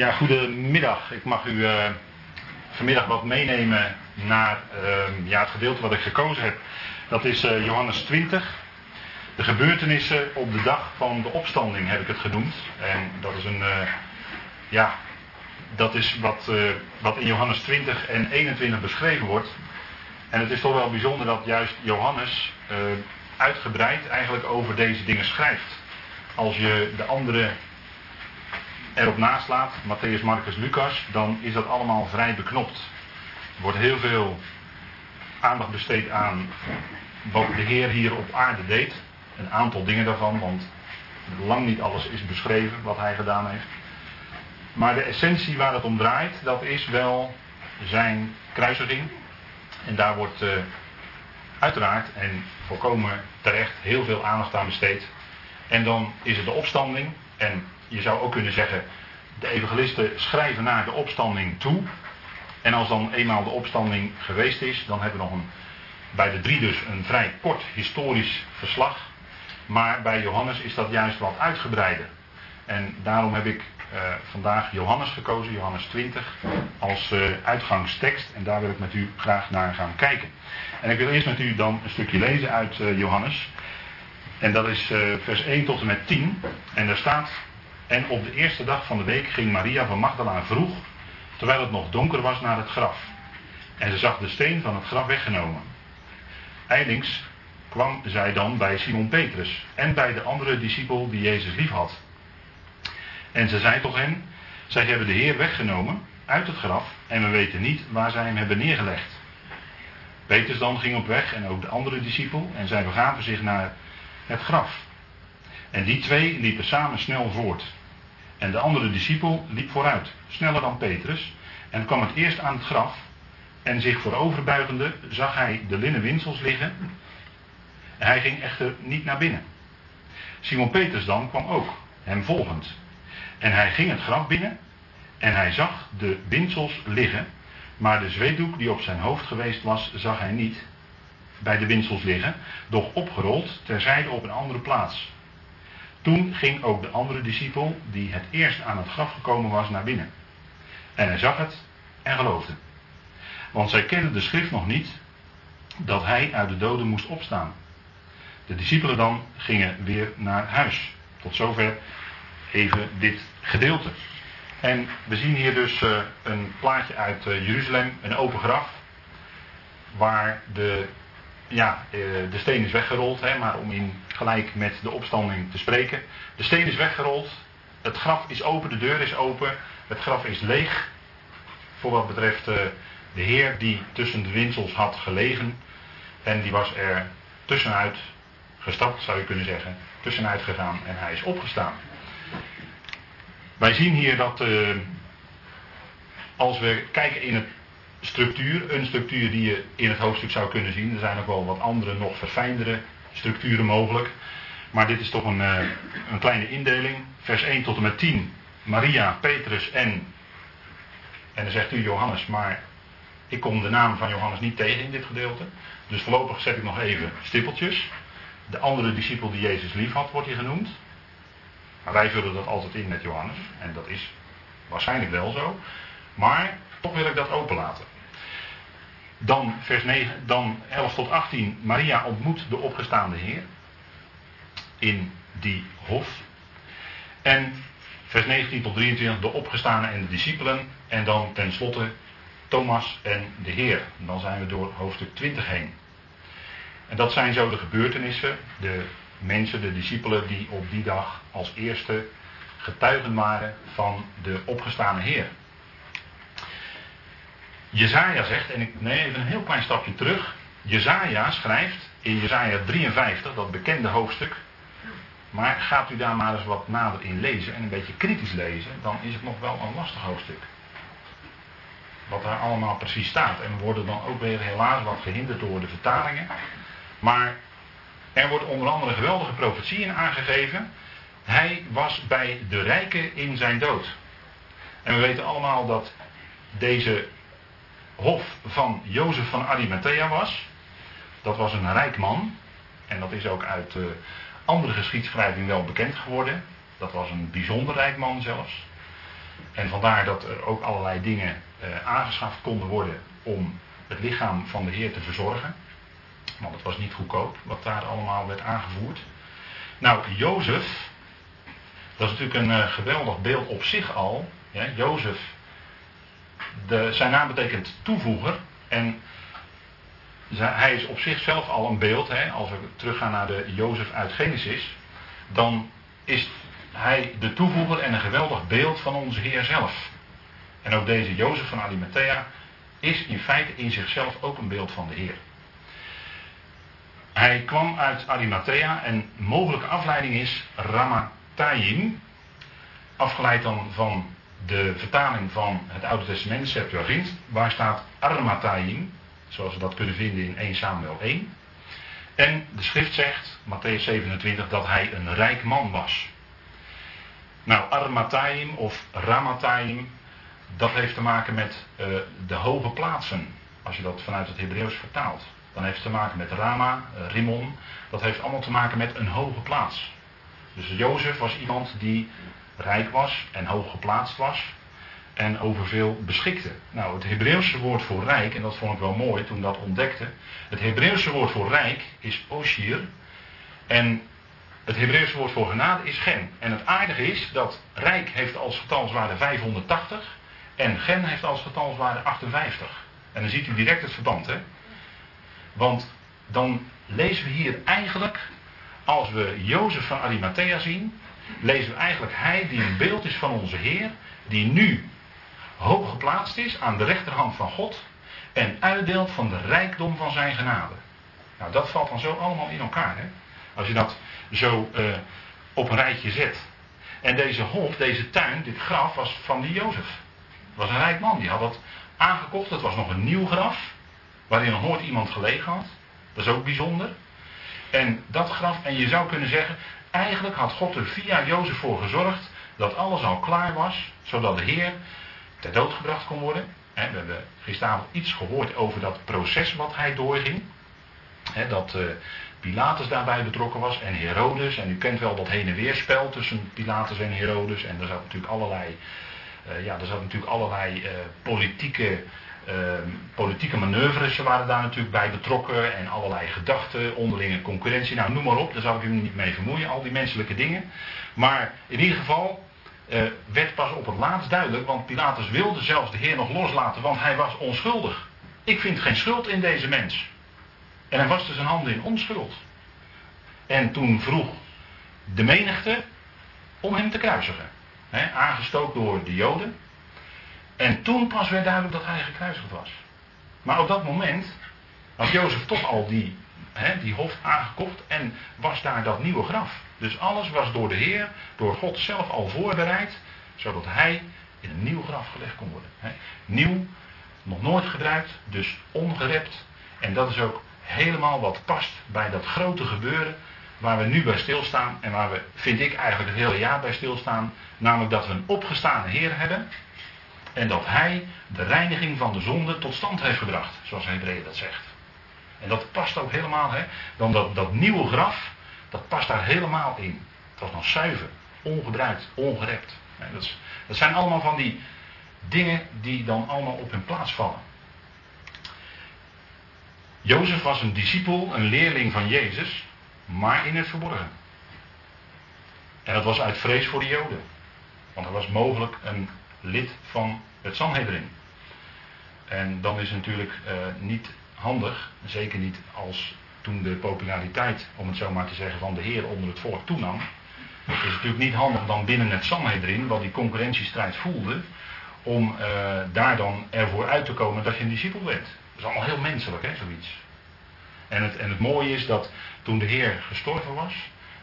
Ja, goedemiddag. Ik mag u eh, vanmiddag wat meenemen naar uh, ja, het gedeelte wat ik gekozen heb. Dat is uh, Johannes 20. De gebeurtenissen op de dag van de opstanding heb ik het genoemd. En dat is een, uh, ja, dat is wat, wat in Johannes 20 en 21 beschreven wordt. En het is toch wel bijzonder dat juist Johannes uitgebreid eigenlijk over deze dingen schrijft. Als je de andere erop naslaat, Matthäus, Marcus, Lucas, dan is dat allemaal vrij beknopt. Er wordt heel veel aandacht besteed aan wat de Heer hier op aarde deed. Een aantal dingen daarvan, want lang niet alles is beschreven wat hij gedaan heeft. Maar de essentie waar het om draait, dat is wel zijn kruisiging. En daar wordt uh, uiteraard en volkomen terecht heel veel aandacht aan besteed. En dan is het de opstanding. En je zou ook kunnen zeggen, de evangelisten schrijven naar de opstanding toe. En als dan eenmaal de opstanding geweest is, dan hebben we nog een, bij de drie dus een vrij kort historisch verslag. Maar bij Johannes is dat juist wat uitgebreider. En daarom heb ik uh, vandaag Johannes gekozen, Johannes 20, als uh, uitgangstekst. En daar wil ik met u graag naar gaan kijken. En ik wil eerst met u dan een stukje lezen uit uh, Johannes. En dat is vers 1 tot en met 10. En daar staat en op de eerste dag van de week ging Maria van Magdala vroeg, terwijl het nog donker was, naar het graf. En ze zag de steen van het graf weggenomen. Eindings kwam zij dan bij Simon Petrus en bij de andere discipel die Jezus lief had. En ze zei tot hen, zij hebben de Heer weggenomen uit het graf en we weten niet waar zij hem hebben neergelegd. Petrus dan ging op weg en ook de andere discipel en zij begaven zich naar het graf. En die twee liepen samen snel voort. En de andere discipel liep vooruit, sneller dan Petrus, en kwam het eerst aan het graf. En zich vooroverbuigende zag hij de linnen winsels liggen. Hij ging echter niet naar binnen. Simon Petrus dan kwam ook, hem volgend. En hij ging het graf binnen en hij zag de winsels liggen, maar de zweetdoek die op zijn hoofd geweest was, zag hij niet bij de winsels liggen, doch opgerold terzijde op een andere plaats. Toen ging ook de andere discipel, die het eerst aan het graf gekomen was, naar binnen. En hij zag het en geloofde. Want zij kenden de schrift nog niet dat hij uit de doden moest opstaan. De discipelen dan gingen weer naar huis. Tot zover even dit gedeelte. En we zien hier dus uh, een plaatje uit uh, Jeruzalem, een open graf, waar de ja, eh, de steen is weggerold, hè, maar om in gelijk met de opstanding te spreken. De steen is weggerold, het graf is open, de deur is open, het graf is leeg. Voor wat betreft uh, de Heer die tussen de winsels had gelegen. En die was er tussenuit gestapt, zou je kunnen zeggen. Tussenuit gegaan en hij is opgestaan. Wij zien hier dat uh, als we kijken in het structuur, een structuur die je in het hoofdstuk zou kunnen zien. Er zijn ook wel wat andere, nog verfijndere structuren mogelijk. Maar dit is toch een, uh, een kleine indeling. Vers 1 tot en met 10. Maria, Petrus en. En dan zegt u Johannes, maar ik kom de naam van Johannes niet tegen in dit gedeelte. Dus voorlopig zet ik nog even stippeltjes. De andere discipel die Jezus lief had, wordt hier genoemd. Maar wij vullen dat altijd in met Johannes. En dat is waarschijnlijk wel zo. Maar toch wil ik dat openlaten. Dan vers 9, dan 11 tot 18. Maria ontmoet de opgestaande Heer. In die hof. En vers 19 tot 23 de opgestane en de discipelen. En dan tenslotte Thomas en de Heer. Dan zijn we door hoofdstuk 20 heen. En dat zijn zo de gebeurtenissen, de mensen, de discipelen die op die dag als eerste getuigen waren van de opgestane Heer. Jezaja zegt, en ik neem even een heel klein stapje terug. Jezaja schrijft in Jezaja 53, dat bekende hoofdstuk. Maar gaat u daar maar eens wat nader in lezen en een beetje kritisch lezen, dan is het nog wel een lastig hoofdstuk. Wat daar allemaal precies staat. En we worden dan ook weer helaas wat gehinderd door de vertalingen. Maar er wordt onder andere geweldige profetieën aangegeven. Hij was bij de rijken in zijn dood. En we weten allemaal dat deze hof van Jozef van Arimathea was. Dat was een rijk man. En dat is ook uit uh, andere geschiedschrijving wel bekend geworden. Dat was een bijzonder rijk man zelfs. En vandaar dat er ook allerlei dingen uh, aangeschaft konden worden om het lichaam van de Heer te verzorgen. Want het was niet goedkoop wat daar allemaal werd aangevoerd. Nou, Jozef, dat is natuurlijk een uh, geweldig beeld op zich al. Ja, Jozef, de, zijn naam betekent toevoeger. En hij is op zichzelf al een beeld. Hè, als we teruggaan naar de Jozef uit Genesis. Dan is hij de toevoeger en een geweldig beeld van onze Heer zelf. En ook deze Jozef van Arimathea is in feite in zichzelf ook een beeld van de Heer. Hij kwam uit Arimathea en mogelijke afleiding is Ramatayim. Afgeleid dan van de vertaling van het Oude Testament, Septuagint, waar staat Armatayim, zoals we dat kunnen vinden in 1 Samuel 1. En de schrift zegt, Matthäus 27, dat hij een rijk man was. Nou, Armatayim of Ramatayim, dat heeft te maken met uh, de hoge plaatsen. Als je dat vanuit het Hebreeuws vertaalt. Dan heeft het te maken met Rama, uh, Rimon. Dat heeft allemaal te maken met een hoge plaats. Dus Jozef was iemand die rijk was en hoog geplaatst was. En over veel beschikte. Nou, het Hebreeuwse woord voor rijk, en dat vond ik wel mooi toen dat ontdekte. Het Hebreeuwse woord voor rijk is Oshir. En het Hebreeuwse woord voor genade is gen. En het aardige is dat rijk heeft als getalswaarde 580 en gen heeft als getalswaarde 58. En dan ziet u direct het verband, hè? Want dan lezen we hier eigenlijk, als we Jozef van Arimathea zien, lezen we eigenlijk hij die een beeld is van onze Heer, die nu hoog geplaatst is aan de rechterhand van God en uitdeelt van de rijkdom van zijn genade. Nou, dat valt dan zo allemaal in elkaar, hè? Als je dat zo uh, op een rijtje zet. En deze hof, deze tuin, dit graf was van die Jozef. was een rijk man, die had dat aangekocht. Het was nog een nieuw graf, waarin nog nooit iemand gelegen had. Dat is ook bijzonder. En dat graf, en je zou kunnen zeggen, eigenlijk had God er via Jozef voor gezorgd dat alles al klaar was, zodat de Heer ter dood gebracht kon worden. We hebben gisteravond iets gehoord over dat proces wat hij doorging. Dat eh, Pilatus daarbij betrokken was en Herodes. En u kent wel dat heen en weer spel tussen Pilatus en Herodes. En er zat natuurlijk allerlei, uh, ja, er zat natuurlijk allerlei uh, politieke, politieke manoeuvres waren daar natuurlijk bij betrokken. En allerlei gedachten, onderlinge concurrentie. Nou, noem maar op, daar zal ik u niet mee vermoeien, al die menselijke dingen. Maar in ieder geval werd pas op het laatst duidelijk, want Pilatus wilde zelfs de Heer nog loslaten, want hij was onschuldig. Ik vind geen schuld in deze mens. En hij waste zijn handen in onschuld. En toen vroeg de menigte om hem te kruisigen. He, aangestookt door de Joden. En toen pas werd duidelijk dat hij gekruisigd was. Maar op dat moment had Jozef toch al die, he, die hof aangekocht en was daar dat nieuwe graf. Dus alles was door de Heer, door God zelf al voorbereid, zodat hij in een nieuw graf gelegd kon worden. He, nieuw, nog nooit gebruikt, dus ongerept. En dat is ook helemaal wat past bij dat grote gebeuren waar we nu bij stilstaan en waar we, vind ik, eigenlijk het hele jaar bij stilstaan. Namelijk dat we een opgestane Heer hebben en dat Hij de reiniging van de zonde tot stand heeft gebracht, zoals Hebreeën dat zegt. En dat past ook helemaal, hè. Dan dat, dat nieuwe graf, dat past daar helemaal in. Het was nog zuiver, ongebruikt, ongerept. Dat, is, dat zijn allemaal van die dingen die dan allemaal op hun plaats vallen. Jozef was een discipel, een leerling van Jezus, maar in het verborgen. En dat was uit vrees voor de Joden. Want hij was mogelijk een lid van het Sanhedrin. En dan is het natuurlijk uh, niet handig, zeker niet als toen de populariteit, om het zo maar te zeggen, van de Heer onder het volk toenam. Is het natuurlijk niet handig dan binnen het Sanhedrin, wat die concurrentiestrijd voelde, om uh, daar dan ervoor uit te komen dat je een discipel bent is allemaal heel menselijk, hè, zoiets. En het, en het mooie is dat toen de Heer gestorven was,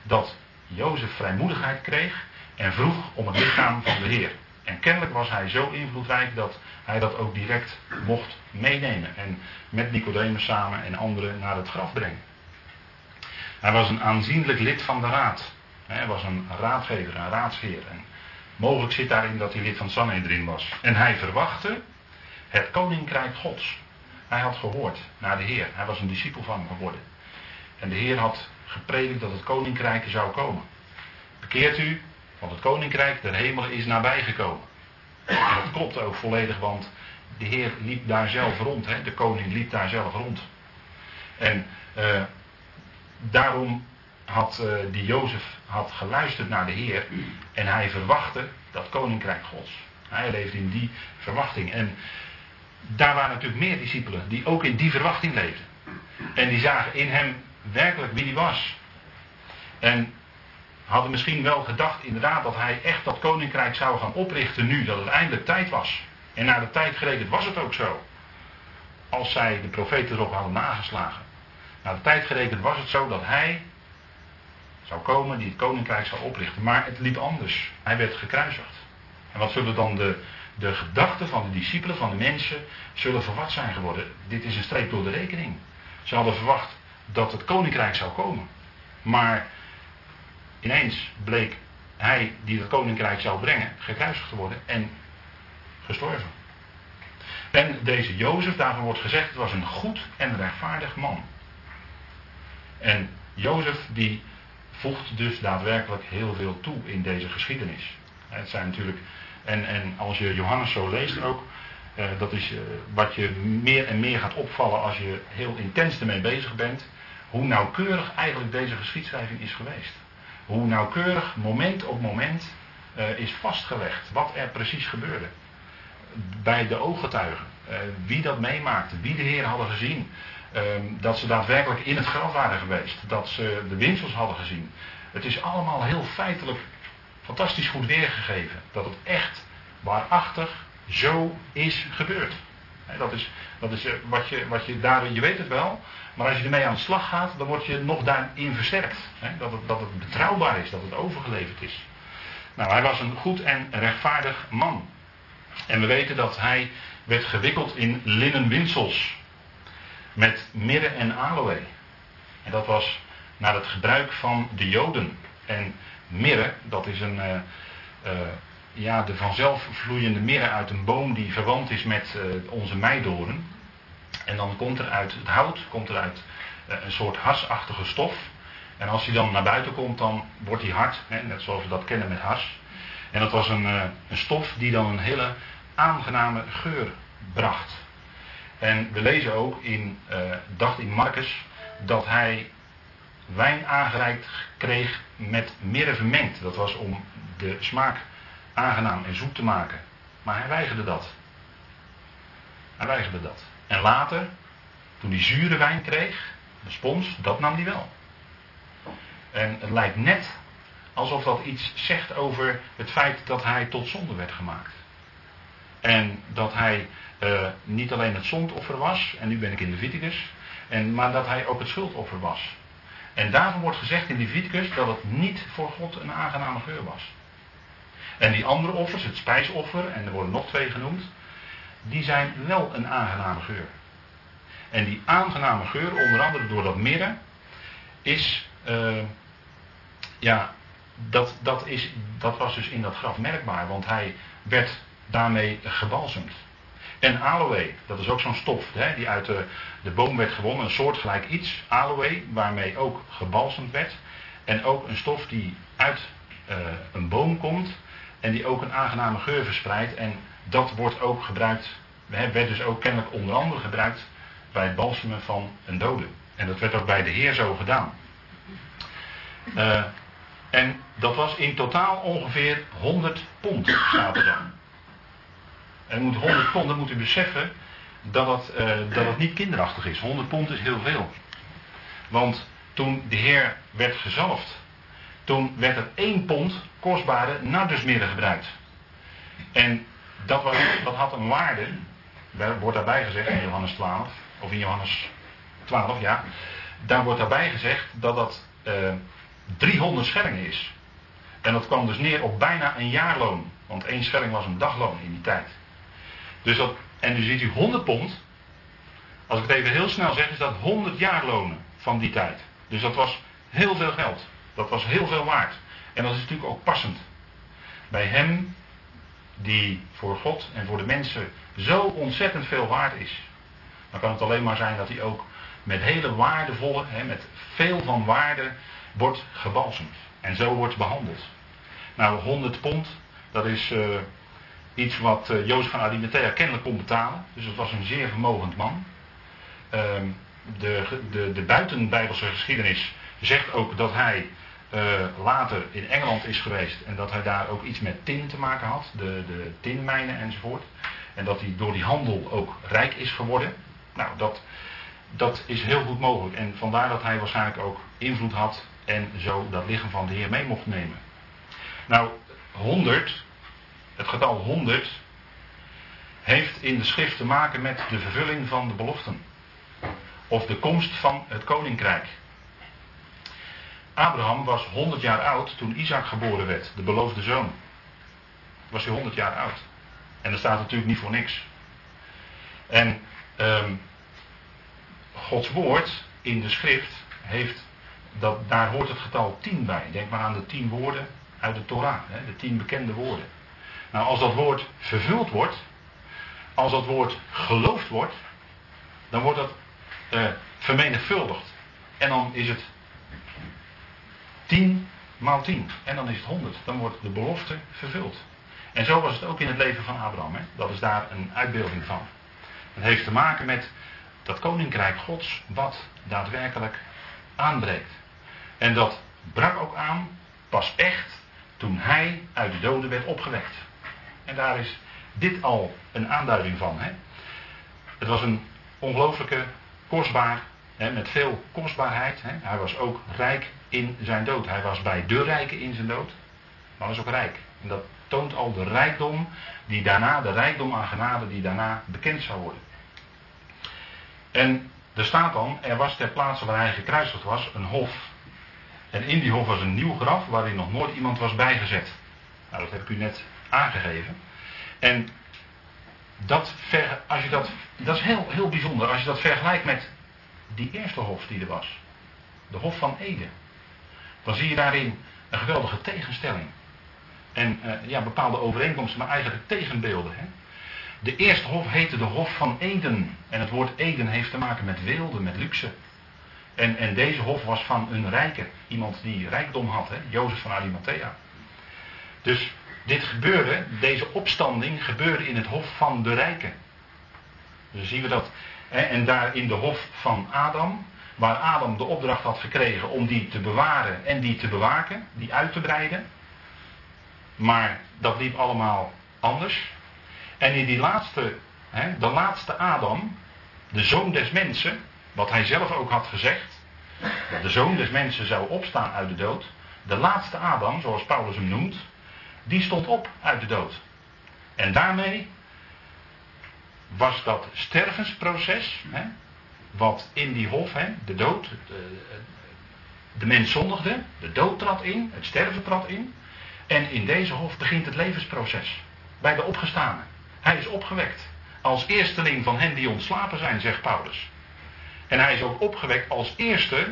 dat Jozef vrijmoedigheid kreeg en vroeg om het lichaam van de Heer. En kennelijk was hij zo invloedrijk dat hij dat ook direct mocht meenemen. En met Nicodemus samen en anderen naar het graf brengen. Hij was een aanzienlijk lid van de raad. Hij was een raadgever, een raadsheer. En mogelijk zit daarin dat hij lid van Sanhedrin was. En hij verwachtte het koninkrijk Gods. Hij had gehoord naar de Heer. Hij was een discipel van hem geworden. En de Heer had gepredikt dat het koninkrijk zou komen. Bekeert u, want het koninkrijk der hemelen is nabijgekomen. En dat klopte ook volledig, want de Heer liep daar zelf rond. Hè? De koning liep daar zelf rond. En uh, daarom had uh, die Jozef had geluisterd naar de Heer en hij verwachtte dat koninkrijk Gods. Hij leefde in die verwachting. En daar waren natuurlijk meer discipelen die ook in die verwachting leefden. En die zagen in hem werkelijk wie hij was. En hadden misschien wel gedacht inderdaad dat hij echt dat koninkrijk zou gaan oprichten nu, dat het eindelijk tijd was. En naar de tijd gerekend was het ook zo. Als zij de profeten erop hadden nageslagen. Naar de tijd gerekend was het zo dat hij zou komen die het koninkrijk zou oprichten. Maar het liep anders. Hij werd gekruisigd. En wat zullen dan de, de gedachten van de discipelen, van de mensen, zullen verward zijn geworden? Dit is een streep door de rekening. Ze hadden verwacht dat het koninkrijk zou komen. Maar ineens bleek hij die het koninkrijk zou brengen, gekruisigd te worden en gestorven. En deze Jozef, daarvan wordt gezegd, was een goed en rechtvaardig man. En Jozef die voegt dus daadwerkelijk heel veel toe in deze geschiedenis. Het zijn natuurlijk, en, en als je Johannes zo leest ook, eh, dat is eh, wat je meer en meer gaat opvallen als je heel intens ermee bezig bent, hoe nauwkeurig eigenlijk deze geschiedschrijving is geweest. Hoe nauwkeurig moment op moment uh, is vastgelegd wat er precies gebeurde. Bij de ooggetuigen, uh, wie dat meemaakte, wie de Heer hadden gezien, uh, dat ze daadwerkelijk in het graf waren geweest, dat ze de winsels hadden gezien. Het is allemaal heel feitelijk fantastisch goed weergegeven. Dat het echt waarachtig zo is gebeurd. Dat is, dat is eh, wat, je, wat je daar, je weet het wel, maar als je ermee aan de slag gaat, dan word je nog daarin versterkt. Dat het, dat het betrouwbaar is, dat het overgeleverd is. Nou, hij was een goed en rechtvaardig man. En we weten dat hij werd gewikkeld in linnen winsels. Met mirre en aloe. En dat was naar het gebruik van de Joden. En mirre, dat is een, uh, uh, ja, de vanzelf vloeiende mirre uit een boom die verwant is met uh, onze meidoren. En dan komt er uit het hout komt er uit, een soort hasachtige stof. En als die dan naar buiten komt, dan wordt die hard, hè, net zoals we dat kennen met has. En dat was een, een stof die dan een hele aangename geur bracht. En we lezen ook in, dacht in Marcus, dat hij wijn aangereikt kreeg met mirre vermengd. Dat was om de smaak aangenaam en zoet te maken. Maar hij weigerde dat. Hij weigerde dat. En later, toen hij zure wijn kreeg, de spons, dat nam hij wel. En het lijkt net alsof dat iets zegt over het feit dat hij tot zonde werd gemaakt. En dat hij uh, niet alleen het zondoffer was, en nu ben ik in Leviticus, en, maar dat hij ook het schuldoffer was. En daarom wordt gezegd in Leviticus dat het niet voor God een aangename geur was. En die andere offers, het spijsoffer, en er worden nog twee genoemd, die zijn wel een aangename geur. En die aangename geur, onder andere door dat midden, is, uh, ja, dat, dat, is, dat was dus in dat graf merkbaar, want hij werd daarmee gebalsemd. En aloe, dat is ook zo'n stof hè, die uit de, de, boom werd gewonnen, een soortgelijk iets, aloe, waarmee ook gebalsemd werd. En ook een stof die uit uh, een boom komt en die ook een aangename geur verspreidt. En dat wordt ook gebruikt, werd dus ook kennelijk onder andere gebruikt bij het balsemen van een dode. En dat werd ook bij de Heer zo gedaan. Uh, en dat was in totaal ongeveer 100 pond, staat. En moet 100 pond, dan moet u beseffen dat het, uh, dat niet kinderachtig is. 100 pond is heel veel. Want toen de Heer werd gezalfd, toen werd er 1 pond kostbare nardusmirre gebruikt. En dat, was, dat had een waarde, daar wordt daarbij gezegd in Johannes 12, of in Johannes 12, ja. Daar wordt daarbij gezegd dat dat uh, 300 schellingen is. En dat kwam dus neer op bijna een jaarloon. Want één schelling was een dagloon in die tijd. Dus dat, en nu ziet u 100 pond. Als ik het even heel snel zeg, is dat 100 jaarlonen van die tijd. Dus dat was heel veel geld. Dat was heel veel waard. En dat is natuurlijk ook passend. Bij hem die voor God en voor de mensen zo ontzettend veel waard is. Dan kan het alleen maar zijn dat hij ook met hele waardevolle, hè, met veel van waarde wordt gebalsemd. En zo wordt behandeld. Nou, 100 pond, dat is uh, iets wat uh, van Arimathea kennelijk kon betalen. Dus het was een zeer vermogend man. Ehm, de, de, de buitenbijbelse geschiedenis zegt ook dat hij uh, later in Engeland is geweest en dat hij daar ook iets met tin te maken had, de, de tinmijnen enzovoort. En dat hij door die handel ook rijk is geworden. Nou, dat, dat is heel goed mogelijk. En vandaar dat hij waarschijnlijk ook invloed had en zo dat lichaam van de Heer mee mocht nemen. Nou, 100, het getal 100, heeft in de schrift te maken met de vervulling van de beloften. Of de komst van het koninkrijk. Abraham was 100 jaar oud toen Isaac geboren werd, de beloofde zoon. Was hij 100 jaar oud. En dat staat natuurlijk niet voor niks. En um, Gods woord in de schrift heeft, dat, daar hoort het getal 10 bij. Denk maar aan de 10 woorden uit de Torah, hè, de 10 bekende woorden. Nou, als dat woord vervuld wordt, als dat woord geloofd wordt, dan wordt dat uh, vermenigvuldigd. En dan is het 10 maal 10. En dan is het 100. Dan wordt de belofte vervuld. En zo was het ook in het leven van Abraham. Hè? Dat is daar een uitbeelding van. Het heeft te maken met dat koninkrijk Gods wat daadwerkelijk aanbreekt. En dat brak ook aan pas echt toen hij uit de doden werd opgewekt. En daar is dit al een aanduiding van. Hè? Het was een ongelooflijke, kostbaar, hè, met veel kostbaarheid. Hè? Hij was ook rijk in zijn dood. Hij was bij de rijken in zijn dood, maar was ook rijk. En dat toont al de rijkdom die daarna, de rijkdom aan genade die daarna bekend zou worden. En er staat dan, er was ter plaatse waar hij gekruisigd was, een hof. En in die hof was een nieuw graf waarin nog nooit iemand was bijgezet. Nou, dat heb ik u net aangegeven. En dat, als je dat, dat is heel, heel bijzonder als je dat vergelijkt met die eerste hof die er was. De hof van Eden dan zie je daarin een geweldige tegenstelling. En uh, ja, bepaalde overeenkomsten, maar eigenlijk tegenbeelden. Hè? De eerste hof heette de Hof van Eden. En het woord Eden heeft te maken met weelde, met luxe. En, en deze hof was van een rijke. Iemand die rijkdom had, hè? Jozef van Arimathea. Dus dit gebeurde, deze opstanding gebeurde in het hof van de rijken. Dus zien we dat. En daar in de hof van Adam, waar Adam de opdracht had gekregen om die te bewaren en die te bewaken, die uit te breiden. Maar dat liep allemaal anders. En in die laatste, hè, de laatste Adam, de zoon des mensen, wat hij zelf ook had gezegd, dat de zoon des mensen zou opstaan uit de dood. De laatste Adam, zoals Paulus hem noemt, die stond op uit de dood. En daarmee was dat stervensproces, hè, wat in die hof, hè, de dood, de, de mens zondigde, de dood trad in, het sterven trad in. En in deze hof begint het levensproces. Bij de opgestane. Hij is opgewekt. Als eersteling van hen die ontslapen zijn, zegt Paulus. En hij is ook opgewekt als eerste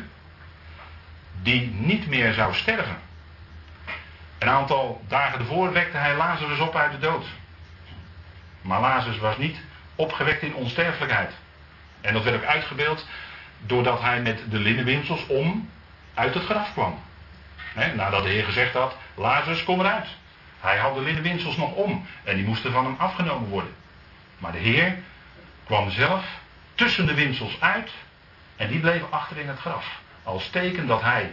die niet meer zou sterven. Een aantal dagen ervoor wekte hij Lazarus op uit de dood. Maar Lazarus was niet opgewekt in onsterfelijkheid. En dat werd ook uitgebeeld doordat hij met de linnenwinsels om uit het graf kwam. nadat de Heer gezegd had, Lazarus kom eruit. Hij had de linnenwinsels nog om en die moesten van hem afgenomen worden. Maar de Heer kwam zelf tussen de winsels uit en die bleven achter in het graf. Als teken dat hij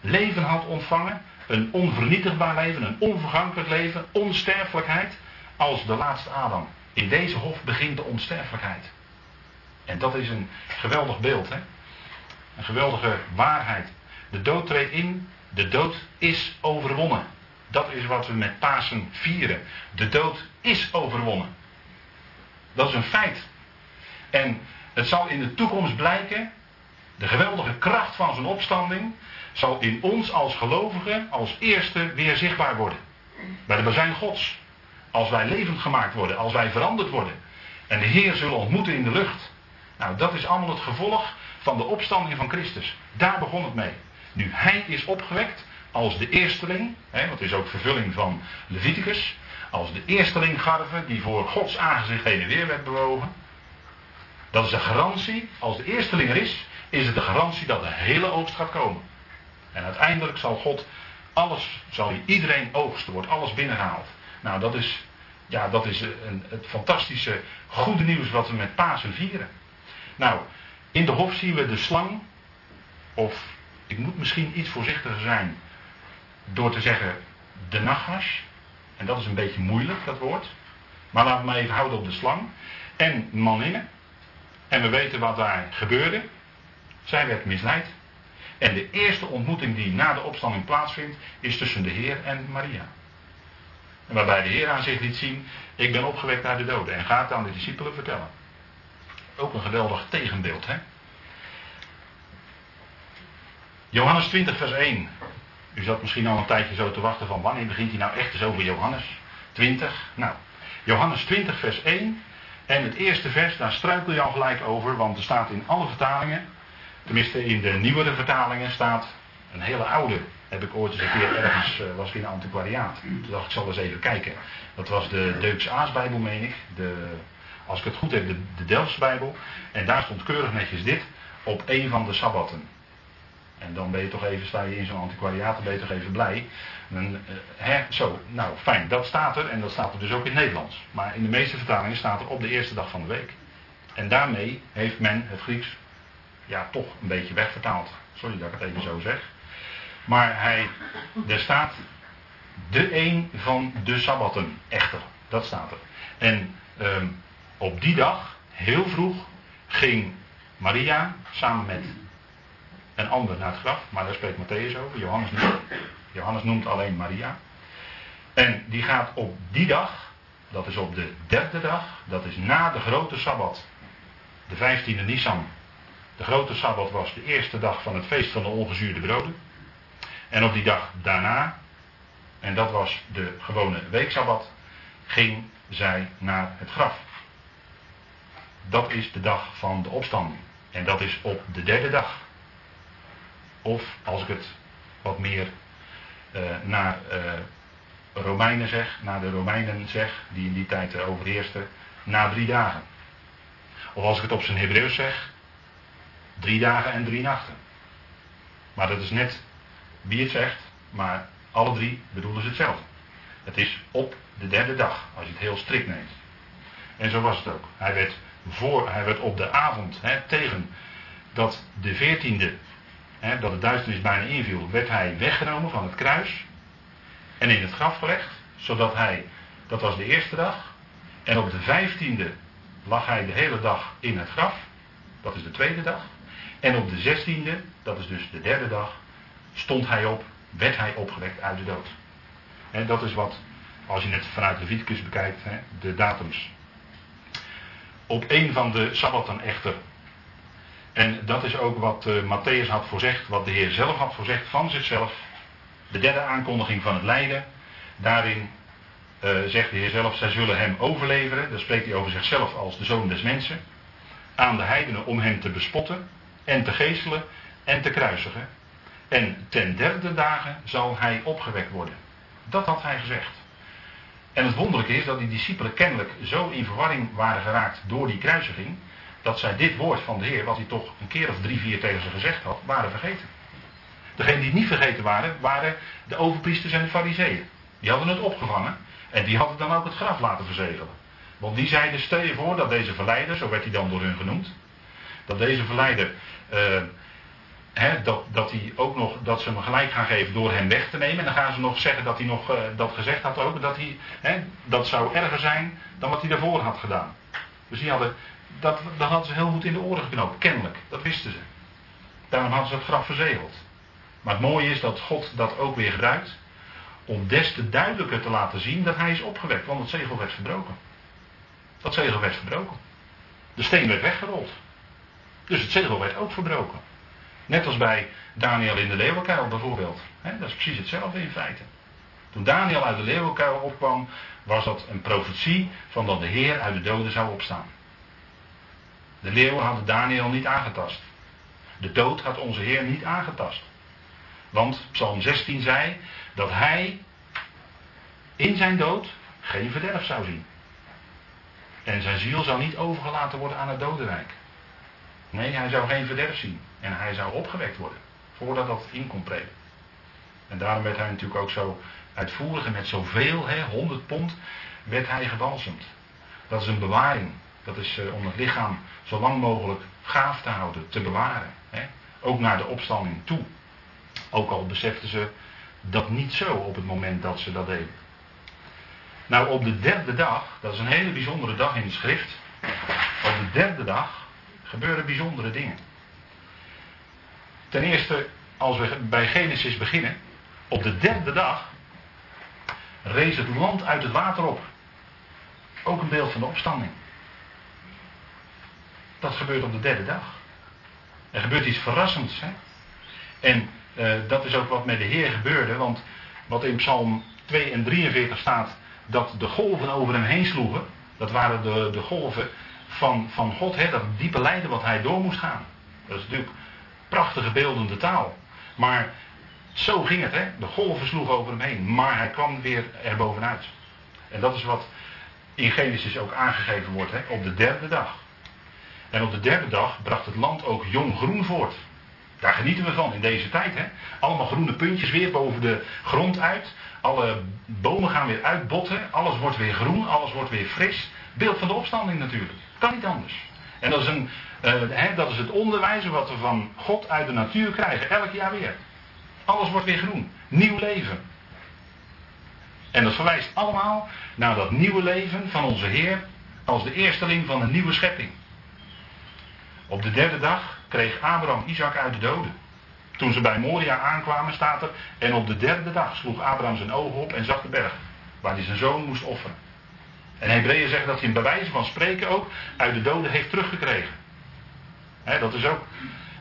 leven had ontvangen, een onvernietigbaar leven, een onvergankelijk leven, onsterfelijkheid, als de laatste Adam. In deze hof begint de onsterfelijkheid. En dat is een geweldig beeld, hè? Een geweldige waarheid. De dood treedt in, de dood is overwonnen. Dat is wat we met Pasen vieren. De dood is overwonnen. Dat is een feit. En het zal in de toekomst blijken, de geweldige kracht van zijn opstanding zal in ons als gelovigen als eerste weer zichtbaar worden. Bij de bazijn Gods. Als wij levend gemaakt worden, als wij veranderd worden. En de Heer zullen ontmoeten in de lucht. Nou, dat is allemaal het gevolg van de opstanding van Christus. Daar begon het mee. Nu hij is opgewekt als de eersteling, hè, want is ook vervulling van Leviticus, als de eersteling garve die voor Gods aangezicht heen en weer werd bewogen. Dat is de garantie, als de eersteling er is, is het de garantie dat de hele oogst gaat komen. En uiteindelijk zal God alles, zal hij iedereen oogsten, wordt alles binnengehaald. Nou, dat is ja, dat is een, het fantastische goede nieuws wat we met Pasen vieren. Nou, in de hof zien we de slang, of ik moet misschien iets voorzichtiger zijn door te zeggen de nachash. En dat is een beetje moeilijk, dat woord. Maar laten we maar even houden op de slang. En maninne. En we weten wat daar gebeurde. Zij werd misleid. En de eerste ontmoeting die na de opstanding plaatsvindt, is tussen de Heer en Maria. En waarbij de Heer aan zich liet zien, ik ben opgewekt uit de doden. En gaat het aan de discipelen vertellen. Ook een geweldig tegenbeeld, hè? Johannes 20, vers 1. U zat misschien al een tijdje zo te wachten van wanneer begint hij nou echt eens over Johannes 20? Nou, Johannes 20, vers 1. En het eerste vers, daar struikel je al gelijk over, want er staat in alle vertalingen, tenminste in de nieuwere vertalingen, staat een hele oude. Heb ik ooit eens een keer ergens, uh, was in een antiquariaat. Toen dacht ik, zal eens even kijken. Dat was de Deutsch Aasbijbel, meen ik. De, als ik het goed heb, de, de Delfts Bijbel. En daar stond keurig netjes dit. Op een van de sabbatten. En dan ben je toch even, sta je in zo'n antiquariaat, dan ben je toch even blij. Uh, hè, zo, nou fijn, dat staat er en dat staat er dus ook in het Nederlands. Maar in de meeste vertalingen staat er op de eerste dag van de week. En daarmee heeft men het Grieks ja, toch een beetje wegvertaald. Sorry dat ik het even zo zeg. Maar hij, er staat de een van de sabbatten, echter. Dat staat er. En um, op die dag, heel vroeg, ging Maria samen met een ander naar het graf, maar daar spreekt Matthäus over, Johannes niet. Johannes noemt alleen Maria. En die gaat op die dag, dat is op de derde dag, dat is na de grote sabbat, de vijftiende Nisan. De grote sabbat was de eerste dag van het feest van de ongezuurde broden. En op die dag daarna, en dat was de gewone weeksabbat, ging zij naar het graf. Dat is de dag van de opstanding. En dat is op de derde dag. Of als ik het wat meer uh, naar uh, Romeinen zeg, naar de Romeinen zeg, die in die tijd uh, overheersten, na drie dagen. Of als ik het op zijn Hebreeuws zeg, drie dagen en drie nachten. Maar dat is net wie het zegt, maar alle drie bedoelen ze hetzelfde. Het is op de derde dag, als je het heel strikt neemt. En zo was het ook. Hij werd, voor, hij werd op de avond hè, tegen dat de veertiende hè, dat de duisternis bijna inviel, werd hij weggenomen van het kruis en in het graf gelegd, zodat hij, dat was de eerste dag, en op de vijftiende lag hij de hele dag in het graf, dat is de tweede dag, en op de zestiende, dat is dus de derde dag, stond hij op, werd hij opgewekt uit de dood. En dat is wat, als je het vanuit Leviticus bekijkt, hè, de datums. Op een van de sabbatten echter en dat is ook wat uh, Matthäus had voorzegd, wat de Heer zelf had voorzegd van zichzelf. De derde aankondiging van het lijden. Daarin uh, zegt de Heer zelf, zij zullen hem overleveren. Dan spreekt hij over zichzelf als de zoon des mensen. Aan de heidenen om hem te bespotten en te geestelen en te kruisigen. En ten derde dagen zal hij opgewekt worden. Dat had hij gezegd. En het wonderlijke is dat die discipelen kennelijk zo in verwarring waren geraakt door die kruisiging dat zij dit woord van de Heer, wat hij toch een keer of drie, vier tegen ze gezegd had, waren vergeten. Degenen die niet vergeten waren, waren de overpriesters en de fariseeën. Die hadden het opgevangen en die hadden dan ook het graf laten verzegelen. Want die zeiden, stel je voor dat deze verleider, zo werd hij dan door hun genoemd, dat deze verleider, uh, dat, dat, hij ook nog, dat ze hem gelijk gaan geven door hem weg te nemen. En dan gaan ze nog zeggen dat hij nog uh, dat gezegd had ook, dat hij, dat zou erger zijn dan wat hij daarvoor had gedaan. Dus die hadden dat, dat hadden ze heel goed in de oren geknoopt, kennelijk. Dat wisten ze. Daarom hadden ze het graf verzegeld. Maar het mooie is dat God dat ook weer gebruikt. Om des te duidelijker te laten zien dat hij is opgewekt. Want het zegel werd verbroken. Dat zegel werd verbroken. De steen werd weggerold. Dus het zegel werd ook verbroken. Net als bij Daniel in de leeuwenkuil bijvoorbeeld. dat is precies hetzelfde in feite. Toen Daniel uit de leeuwenkuil opkwam, was dat een profetie van dat de Heer uit de doden zou opstaan. De leeuwen hadden Daniel niet aangetast. De dood had onze Heer niet aangetast. Want Psalm 16 zei dat hij in zijn dood geen verderf zou zien. En zijn ziel zou niet overgelaten worden aan het dodenrijk. Nee, hij zou geen verderf zien. En hij zou opgewekt worden. Voordat dat in kon. En daarom werd hij natuurlijk ook zo uitvoerig en met zoveel, hè, 100 pond, werd hij gebalsemd. Dat is een bewaring. Dat is eh, om het lichaam zo lang mogelijk gaaf te houden, te bewaren. Hè. Ook naar de opstanding toe. Ook al beseften ze dat niet zo op het moment dat ze dat deden. Nou, op de derde dag, dat is een hele bijzondere dag in de schrift. Op de derde dag gebeuren bijzondere dingen. Ten eerste, als we bij Genesis beginnen, op de derde dag rees het land uit het water op. Ook een beeld van de opstanding. Dat gebeurt op de derde dag. Er gebeurt iets verrassends. Hè? En uh, dat is ook wat met de Heer gebeurde, want wat in Psalm 2 en 43 staat, dat de golven over hem heen sloegen, dat waren de, de golven van, van God, hè, dat diepe lijden wat hij door moest gaan. Dat is natuurlijk prachtige beeldende taal. Maar zo ging het, hè? de golven sloegen over hem heen, maar hij kwam weer erbovenuit. En dat is wat in Genesis ook aangegeven wordt, hè? op de derde dag. En op de derde dag bracht het land ook jong groen voort. Daar genieten we van in deze tijd. Hè? Allemaal groene puntjes weer boven de grond uit. Alle bomen gaan weer uitbotten. Alles wordt weer groen. Alles wordt weer fris. Beeld van de opstanding natuurlijk. Kan niet anders. En dat is, een, hè, dat is het onderwijs wat we van God uit de natuur krijgen. Elk jaar weer. Alles wordt weer groen. Nieuw leven. En dat verwijst allemaal naar dat nieuwe leven van onze Heer als de eersteling van een nieuwe schepping. Op de derde dag kreeg Abraham Isaac uit de doden. Toen ze bij Moria aankwamen, staat er. En op de derde dag sloeg Abraham zijn ogen op en zag de berg. Waar hij zijn zoon moest offeren. En Hebreeën zegt dat hij een bewijs van spreken ook uit de doden heeft teruggekregen. dat is ook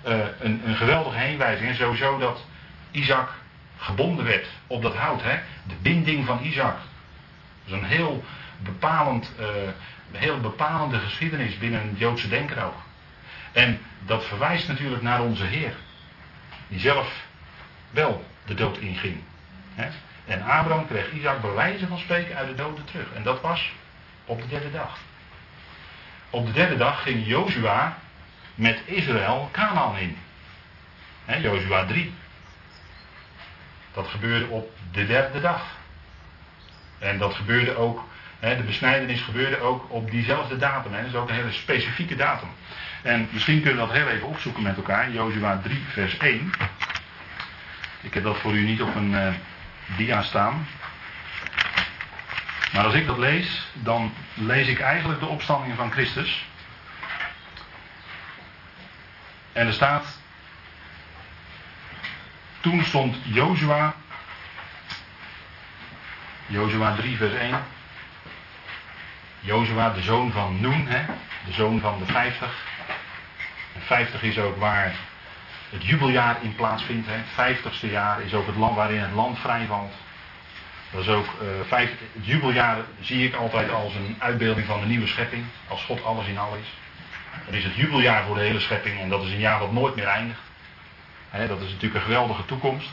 uh, een, een, geweldige heenwijzing. En sowieso dat Isaac gebonden werd op dat hout. De binding van Isaac. Dat is een heel, bepalend, uh, heel bepalende geschiedenis binnen het Joodse denken ook. En dat verwijst natuurlijk naar onze Heer. Die zelf wel de dood inging. En Abraham kreeg Isaac bewijzen van spreken uit de doden terug. En dat was op de derde dag. Op de derde dag ging Jozua met Israël Canaan in. Jozua 3. Dat gebeurde op de derde dag. En dat gebeurde ook, de besnijdenis gebeurde ook op diezelfde datum. Dat is ook een hele specifieke datum. En misschien kunnen we dat heel even opzoeken met elkaar. Jozua 3, vers 1. Ik heb dat voor u niet op een uh, dia staan. Maar als ik dat lees, dan lees ik eigenlijk de opstanding van Christus. En er staat. Toen stond Jozua. Jozua 3, vers 1. Jozua, de zoon van Noen, hè, de zoon van de 50. 50 is ook waar het jubeljaar in plaatsvindt. Hè. Het 50ste jaar is ook het land waarin het land vrijvalt. Dat is ook, het jubeljaar zie ik altijd als een uitbeelding van de nieuwe schepping. Als God alles in al is. Het is het jubeljaar voor de hele schepping en dat is een jaar dat nooit meer eindigt. dat is natuurlijk een geweldige toekomst.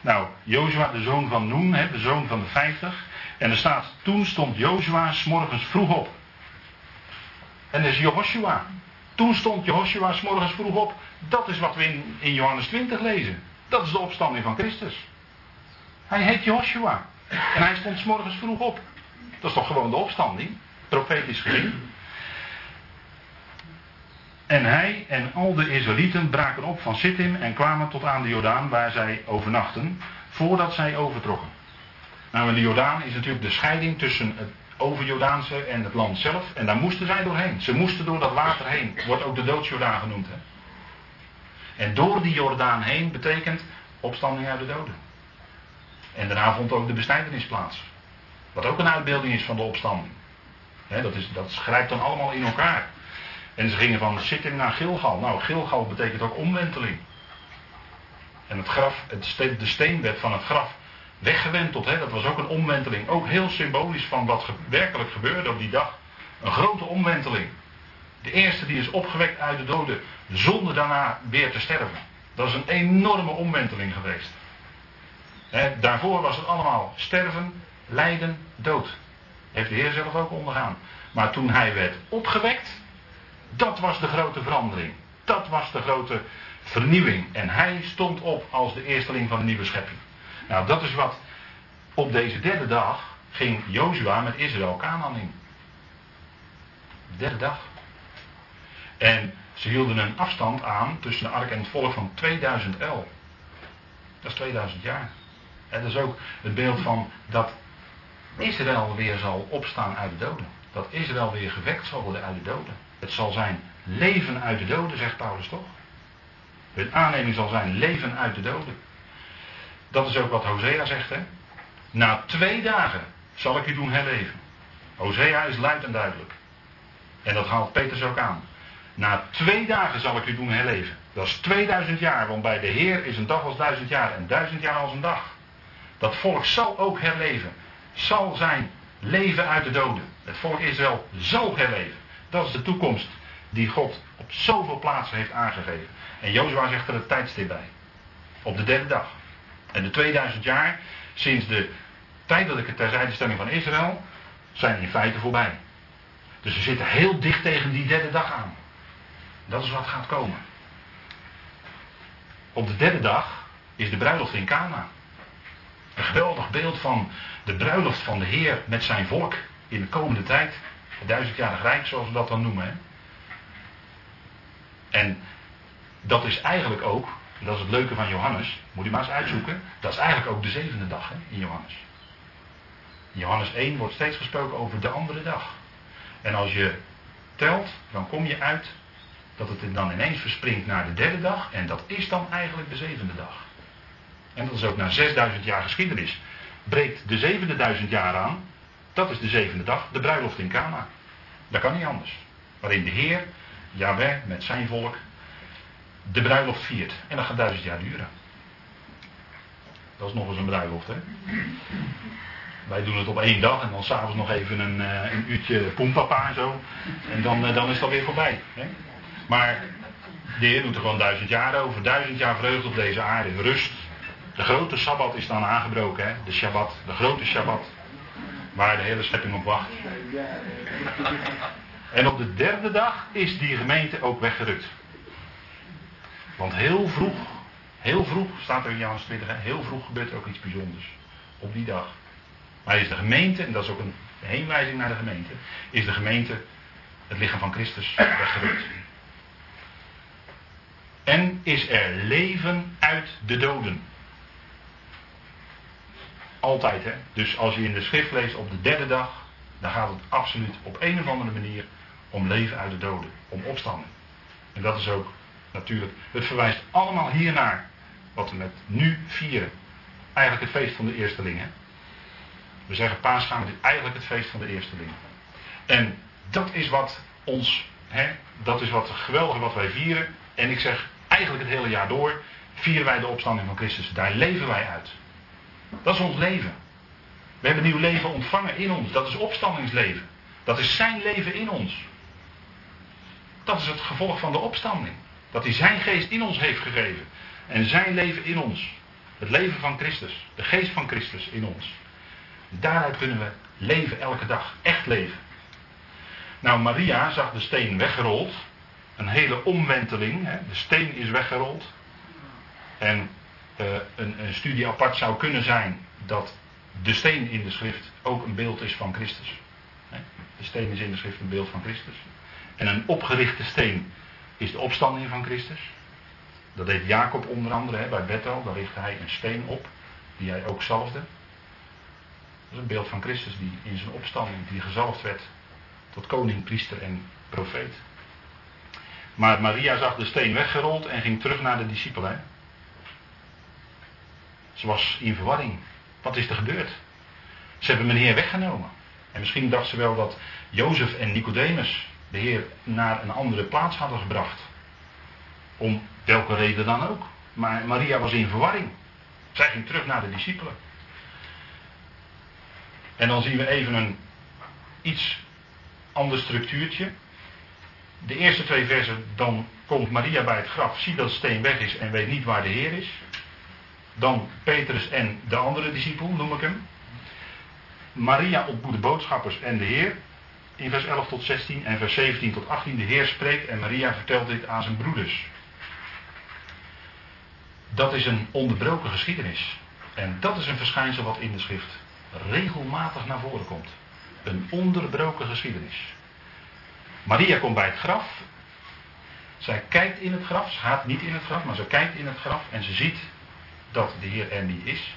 Nou, Jozua, de zoon van Noen, de zoon van de 50. En er staat, toen stond Jozua morgens vroeg op. En dat is Jehoshua. Toen stond Jehoshua morgens vroeg op. Dat is wat we in, Johannes 20 lezen. Dat is de opstanding van Christus. Hij heet Joshua. En hij stond s morgens vroeg op. Dat is toch gewoon de opstanding? Profetisch gezien. En hij en al de Israëlieten braken op van Sittim en kwamen tot aan de Jordaan waar zij overnachten, voordat zij overtrokken. Nou, de Jordaan is natuurlijk de scheiding tussen het over Jordaanse en het land zelf. En daar moesten zij doorheen. Ze moesten door dat water heen. Wordt ook de doodsjordaan genoemd. Hè? En door die Jordaan heen betekent opstanding uit de doden. En daarna vond ook de besnijdenis plaats. Wat ook een uitbeelding is van de opstanding. dat, is, dat grijpt dan allemaal in elkaar. En ze gingen van Sittim naar Gilgal. Nou, Gilgal betekent ook omwenteling. En het graf, het, de steenbed van het graf weggewenteld. Dat was ook een omwenteling. Ook heel symbolisch van wat werkelijk gebeurde op die dag. Een grote omwenteling. De eerste die is opgewekt uit de doden zonder daarna weer te sterven. Dat is een enorme omwenteling geweest. Daarvoor was het allemaal sterven, lijden, dood. Heeft de Heer zelf ook ondergaan. Maar toen hij werd opgewekt, dat was de grote verandering. Dat was de grote vernieuwing. En hij stond op als de eersteling van de nieuwe schepping. Nou, dat is wat op deze derde dag ging Jozua met Israël Canaan in. De derde dag. En ze hielden een afstand aan tussen de ark en het volk van 2000 el. Dat is 2000 jaar. Dat is ook het beeld van dat Israël weer zal opstaan uit de doden. Dat Israël weer gewekt zal worden uit de doden. Het zal zijn leven uit de doden, zegt Paulus toch? Hun aanneming zal zijn leven uit de doden. Dat is ook wat Hosea zegt, hè? Na twee dagen zal ik u doen herleven. Hosea is luid en duidelijk. En dat haalt Peters ook aan. Na twee dagen zal ik u doen herleven. Dat is 2000 jaar, want bij de Heer is een dag als duizend jaar en duizend jaar als een dag. Dat volk zal ook herleven. Zal zijn leven uit de doden. Het volk Israël zal herleven. Dat is de toekomst die God op zoveel plaatsen heeft aangegeven. En Jozua zegt er het tijdstip bij. Op de derde dag. En de 2000 jaar sinds de tijdelijke terzijdestelling van Israël zijn in feite voorbij. Dus we zitten heel dicht tegen die derde dag aan. Dat is wat gaat komen. Op de derde dag is de bruiloft in Cana. Een geweldig beeld van de bruiloft van de Heer met zijn volk in de komende tijd. Het duizendjarig rijk, zoals we dat dan noemen. En dat is eigenlijk ook, dat is het leuke van Johannes, moet u maar eens uitzoeken, dat is eigenlijk ook de zevende dag hè, in Johannes. In Johannes 1 wordt steeds gesproken over de andere dag. En als je telt, dan kom je uit dat het dan ineens verspringt naar de derde dag. En dat is dan eigenlijk de zevende dag. En dat is ook na 6000 jaar geschiedenis. Breekt de zevende duizend jaar aan. Dat is de zevende dag, de bruiloft in Cana. Dat kan niet anders. Waarin de Heer, Yahweh, met zijn volk de bruiloft viert. En dat gaat duizend jaar duren. Dat is nog eens een bruiloft, hè? Wij doen het op één dag en dan s'avonds nog even een, uh, een uurtje poempapa en zo. En dan, uh, dan is het alweer voorbij. Hè? Maar de Heer doet er gewoon duizend jaar over. Duizend jaar vreugde op deze aarde rust. De grote Sabbat is dan aangebroken, hè? de Shabbat, de grote Shabbat. Waar de hele schepping op wacht. En op de derde dag is die gemeente ook weggerukt. Want heel vroeg, heel vroeg, staat er in Johannes 20, heel vroeg gebeurt er ook iets bijzonders. Op die dag. Maar is de gemeente, en dat is ook een heenwijzing naar de gemeente, is de gemeente het lichaam van Christus weggerukt. En is er leven uit de doden. Altijd, hè. Dus als je in de schrift leest op de derde dag, dan gaat het absoluut op een of andere manier om leven uit de doden. Om opstanding. En dat is ook natuurlijk, het verwijst allemaal hiernaar. Wat we met nu vieren. Eigenlijk het feest van de eerstelingen. We zeggen paasgaan, is eigenlijk het feest van de eerstelingen. En dat is wat ons, hè, dat is wat geweldig wat wij vieren. En ik zeg, eigenlijk het hele jaar door vieren wij de opstanding van Christus. Daar leven wij uit. Dat is ons leven. We hebben nieuw leven ontvangen in ons. Dat is opstandingsleven. Dat is zijn leven in ons. Dat is het gevolg van de opstanding. Dat hij zijn geest in ons heeft gegeven. En zijn leven in ons. Het leven van Christus. De geest van Christus in ons. Daaruit kunnen we leven elke dag. Echt leven. Nou, Maria zag de steen weggerold. Een hele omwenteling. Hè. De steen is weggerold. En uh, een, een studie apart zou kunnen zijn dat de steen in de schrift ook een beeld is van Christus. De steen is in de schrift een beeld van Christus. En een opgerichte steen is de opstanding van Christus. Dat deed Jacob onder andere bij Bethel. Daar richtte hij een steen op, die hij ook zalfde. Dat is een beeld van Christus die in zijn opstanding, die gezalfd werd tot koning, priester en profeet. Maar Maria zag de steen weggerold en ging terug naar de discipelen. Ze was in verwarring. Wat is er gebeurd? Ze hebben mijn Heer weggenomen. En misschien dacht ze wel dat Jozef en Nicodemus de Heer naar een andere plaats hadden gebracht. Om welke reden dan ook. Maar Maria was in verwarring. Zij ging terug naar de discipelen. En dan zien we even een iets ander structuurtje. De eerste twee versen, dan komt Maria bij het graf, ziet dat steen weg is en weet niet waar de Heer is. Dan Petrus en de andere discipel, noem ik hem. Maria ontmoet de boodschappers en de Heer in vers 11 tot 16 en vers 17 tot 18. De Heer spreekt en Maria vertelt dit aan zijn broeders. Dat is een onderbroken geschiedenis. En dat is een verschijnsel wat in de schrift regelmatig naar voren komt. Een onderbroken geschiedenis. Maria komt bij het graf. Zij kijkt in het graf. Ze gaat niet in het graf, maar ze kijkt in het graf en ze ziet dat de Heer er niet is.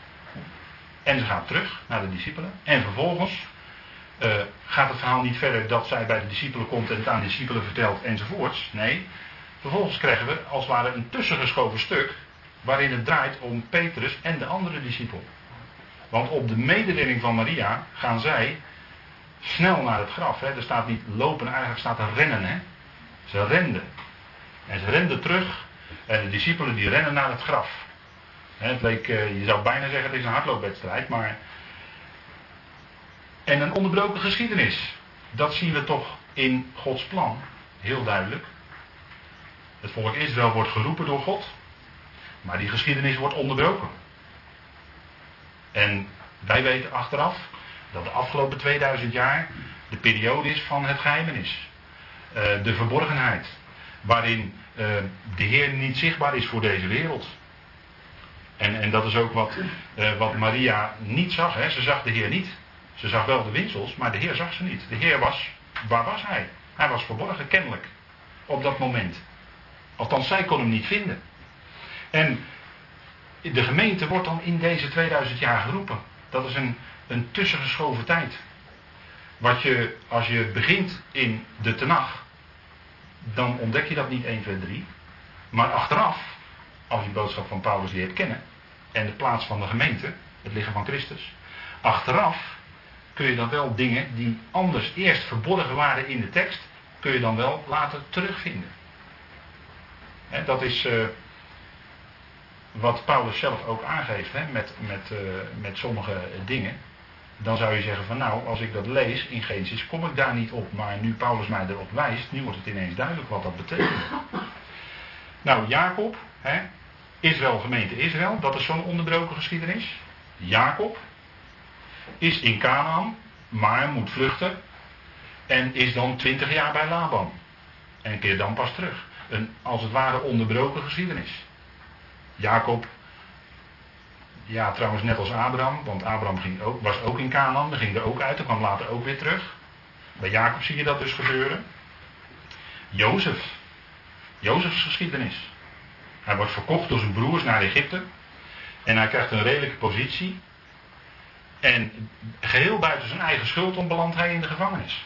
En ze gaat terug naar de discipelen. En vervolgens uh, gaat het verhaal niet verder dat zij bij de discipelen komt en het aan de discipelen vertelt enzovoorts. Nee, vervolgens krijgen we als het ware een tussengeschoven stuk waarin het draait om Petrus en de andere discipel. Want op de mededeling van Maria gaan zij snel naar het graf. Hè. Er staat niet lopen, eigenlijk staat er rennen. Hè. Ze renden. En ze renden terug. En de discipelen die rennen naar het graf. Het leek, eh, je zou bijna zeggen, het is een hardloopwedstrijd, maar. En een onderbroken geschiedenis. Dat zien we toch in Gods plan. Heel duidelijk. Het volk Israël wordt geroepen door God. Maar die geschiedenis wordt onderbroken. En wij weten achteraf dat de afgelopen 2000 jaar de periode is van het geheimenis. Uh, de verborgenheid. Waarin uh, de Heer niet zichtbaar is voor deze wereld. En, en dat is ook wat, uh, wat Maria niet zag. Hè. Ze zag de Heer niet. Ze zag wel de winsels, maar de Heer zag ze niet. De Heer was, waar was hij? Hij was verborgen, kennelijk. Op dat moment. Althans, zij kon hem niet vinden. En de gemeente wordt dan in deze 2000 jaar geroepen. Dat is een, een tussengeschoven tijd. Wat je, als je begint in de Tenach, dan ontdek je dat niet 1, 2, 3. Maar achteraf, als je de boodschap van Paulus leert kennen, en de plaats van de gemeente, het lichaam van Christus, achteraf kun je dan wel dingen die anders eerst verborgen waren in de tekst, kun je dan wel later terugvinden. Dat is uh, wat Paulus zelf ook aangeeft met, met, uh, met sommige dingen. Dan zou je zeggen van nou, als ik dat lees in Genesis, kom ik daar niet op. Maar nu Paulus mij erop wijst, nu wordt het ineens duidelijk wat dat betekent. Nou, Jacob, hè, Israël, gemeente Israël, dat is zo'n onderbroken geschiedenis. Jacob is in Canaan, maar moet vluchten. En is dan twintig jaar bij Laban. En keert dan pas terug. Een als het ware onderbroken geschiedenis. Jacob, ja trouwens net als Abraham, want Abraham ging ook, was ook in Canaan, maar ging er ook uit en kwam later ook weer terug. Bij Jacob zie je dat dus gebeuren. Jozef, Jozefs geschiedenis. Hij wordt verkocht door zijn broers naar Egypte. En hij krijgt een redelijke positie. En geheel buiten zijn eigen schuld belandt hij in de gevangenis.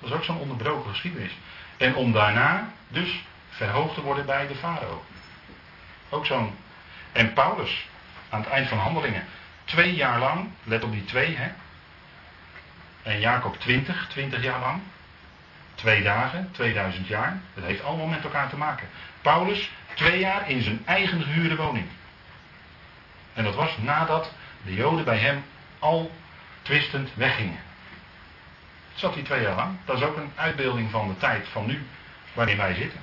Dat is ook zo'n onderbroken geschiedenis. En om daarna dus verhoogd te worden bij de farao. Ook zo'n. En Paulus, aan het eind van handelingen, twee jaar lang, let op die twee, hè. En Jacob 20, 20 jaar lang. Twee dagen, 2000 jaar. Dat heeft allemaal met elkaar te maken. Paulus, twee jaar in zijn eigen gehuurde woning. En dat was nadat de Joden bij hem al twistend weggingen. Zat hij twee jaar lang. Dat is ook een uitbeelding van de tijd van nu, waarin wij zitten.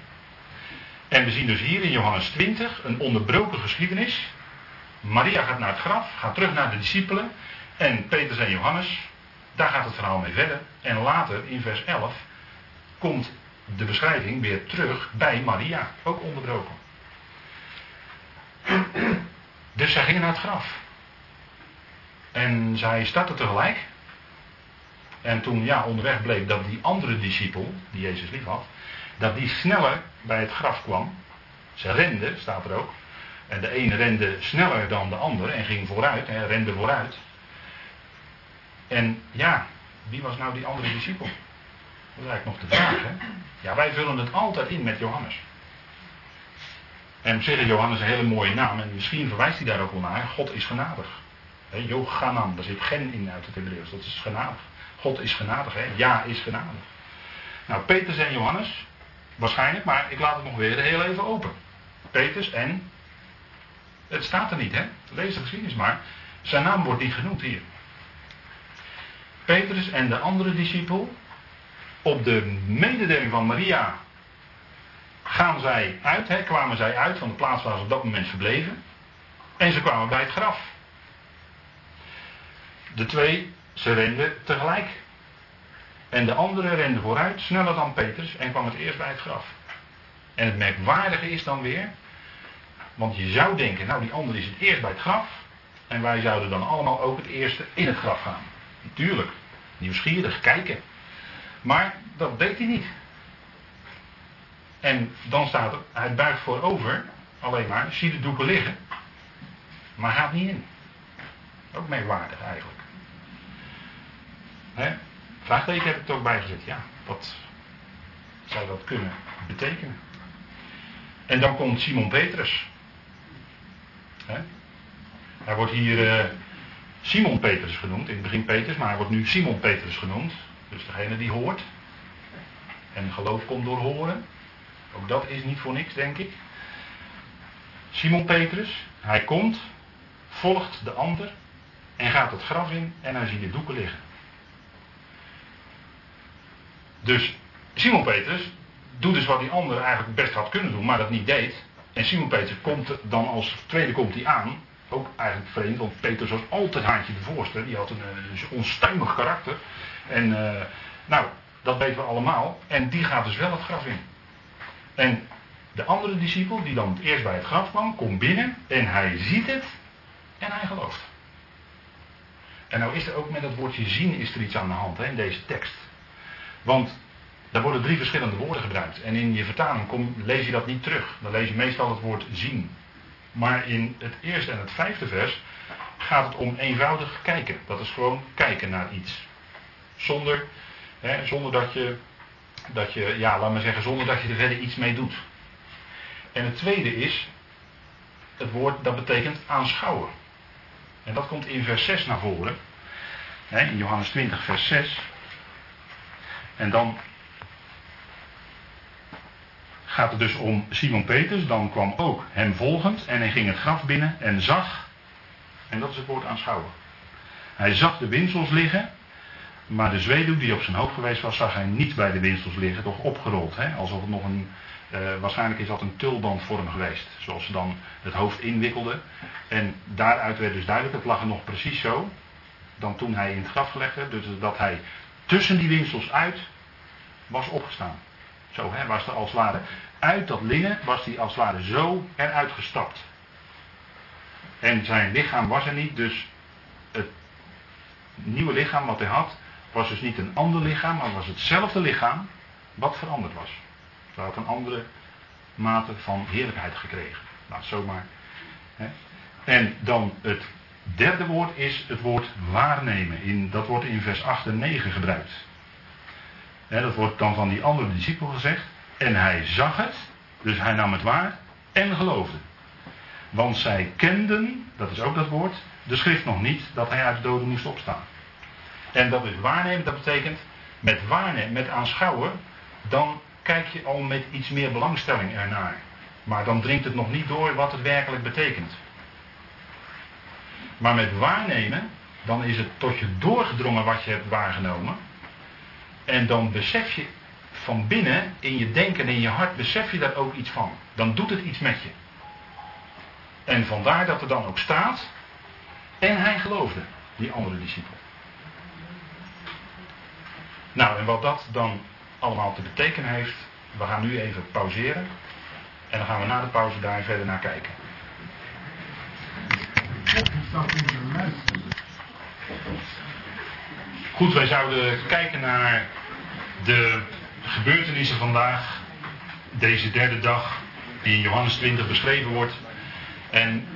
En we zien dus hier in Johannes 20 een onderbroken geschiedenis. Maria gaat naar het graf, gaat terug naar de discipelen. En Petrus en Johannes, daar gaat het verhaal mee verder. En later, in vers 11, komt de beschrijving weer terug bij Maria, ook onderbroken. Dus zij gingen naar het graf. En zij startten tegelijk. En toen ja, onderweg bleek dat die andere discipel, die Jezus lief had, dat die sneller bij het graf kwam. Ze renden, staat er ook. En de ene rende sneller dan de ander en ging vooruit, hè, rende vooruit. En ja, wie was nou die andere discipel? Dat is eigenlijk nog de vraag. Hè? Ja, wij vullen het altijd in met Johannes. En is Johannes een hele mooie naam en misschien verwijst hij daar ook wel naar. God is genadig. Johanan, daar zit gen in uit het Hebreeuws, dat is genadig. God is genadig, hè? ja is genadig. Nou, Petrus en Johannes, Waarschijnlijk, maar ik laat het nog weer heel even open. Petrus en. Het staat er niet, hè? Lees de geschiedenis maar. Zijn naam wordt niet genoemd hier. Petrus en de andere discipel. Op de mededeling van Maria. Gaan zij uit, hè, kwamen zij uit van de plaats waar ze op dat moment verbleven. En ze kwamen bij het graf. De twee, ze renden tegelijk. En de andere rende vooruit, sneller dan Petrus, en kwam het eerst bij het graf. En het merkwaardige is dan weer, want je zou denken, nou die andere is het eerst bij het graf, En wij zouden dan allemaal ook het eerste in het graf gaan. Natuurlijk, nieuwsgierig, kijken. Maar dat deed hij niet. En dan staat er, hij buigt voorover, alleen maar, zie de doeken liggen, maar gaat niet in. Ook merkwaardig eigenlijk. Hè? Vraagteken heb ik er ook bij gezet, ja. Wat zou dat kunnen betekenen? En dan komt Simon Petrus. Hè? Hij wordt hier uh, Simon Petrus genoemd, in het begin Petrus, maar hij wordt nu Simon Petrus genoemd. Dus degene die hoort. En geloof komt door horen. Ook dat is niet voor niks, denk ik. Simon Petrus, hij komt, volgt de ander en gaat het graf in en hij ziet de doeken liggen. Dus Simon Petrus doet dus wat die ander eigenlijk best had kunnen doen, maar dat niet deed. En Simon Petrus komt dan als tweede komt hij aan. Ook eigenlijk vreemd, want Petrus was altijd haantje de voorste. Die had een, een onstuimig karakter. En uh, nou, dat weten we allemaal. En die gaat dus wel het graf in. En de andere discipel, die dan eerst bij het graf kwam, komt binnen en hij ziet het en hij gelooft. En nou is er ook met dat woordje zien is er iets aan de hand hè, in deze tekst. Want daar worden drie verschillende woorden gebruikt. En in je vertaling kom, lees je dat niet terug. Dan lees je meestal het woord zien. Maar in het eerste en het vijfde vers gaat het om eenvoudig kijken. Dat is gewoon kijken naar iets. Zonder, hè, zonder dat je, dat je, ja, laat maar zeggen, zonder dat je er verder iets mee doet. En het tweede is, het woord dat betekent aanschouwen. En dat komt in vers 6 naar voren. In Johannes 20, vers 6. En dan gaat het dus om Simon Peters. Dan kwam ook hem volgend en hij ging het graf binnen en zag. En dat is het woord aanschouwen. Hij zag de winsels liggen, maar de zweedoek die op zijn hoofd geweest was, zag hij niet bij de winsels liggen, toch opgerold. Hè? Alsof het nog een, uh, waarschijnlijk is dat een tulbandvorm geweest, zoals ze dan het hoofd inwikkelden. En daaruit werd dus duidelijk, het lag er nog precies zo, dan toen hij in het graf gelegd werd, dus dat hij tussen die winsels uit was opgestaan. Zo hè, was er als het ware uit dat linnen, was hij als het ware zo eruit gestapt. En zijn lichaam was er niet, dus het nieuwe lichaam wat hij had, was dus niet een ander lichaam, maar was hetzelfde lichaam wat veranderd was. Hij had een andere mate van heerlijkheid gekregen. Nou, zomaar. Hè. En dan het derde woord is het woord waarnemen. In, dat wordt in vers 8 en 9 gebruikt. Hè, dat wordt dan van die andere discipel gezegd. En hij zag het, dus hij nam het waar en geloofde. Want zij kenden, dat is ook dat woord, de schrift nog niet dat hij uit de doden moest opstaan. En dat is waarnemen, dat betekent met waarnemen, met aanschouwen, dan kijk je al met iets meer belangstelling ernaar. Maar dan dringt het nog niet door wat het werkelijk betekent. Maar met waarnemen, dan is het tot je doorgedrongen wat je hebt waargenomen. En dan besef je van binnen, in je denken en in je hart, besef je daar ook iets van. Dan doet het iets met je. En vandaar dat er dan ook staat, en hij geloofde, die andere discipel. Nou, en wat dat dan allemaal te betekenen heeft, we gaan nu even pauzeren. En dan gaan we na de pauze daar verder naar kijken. Goed, wij zouden kijken naar de gebeurtenissen vandaag, deze derde dag, die in Johannes 20 beschreven wordt. En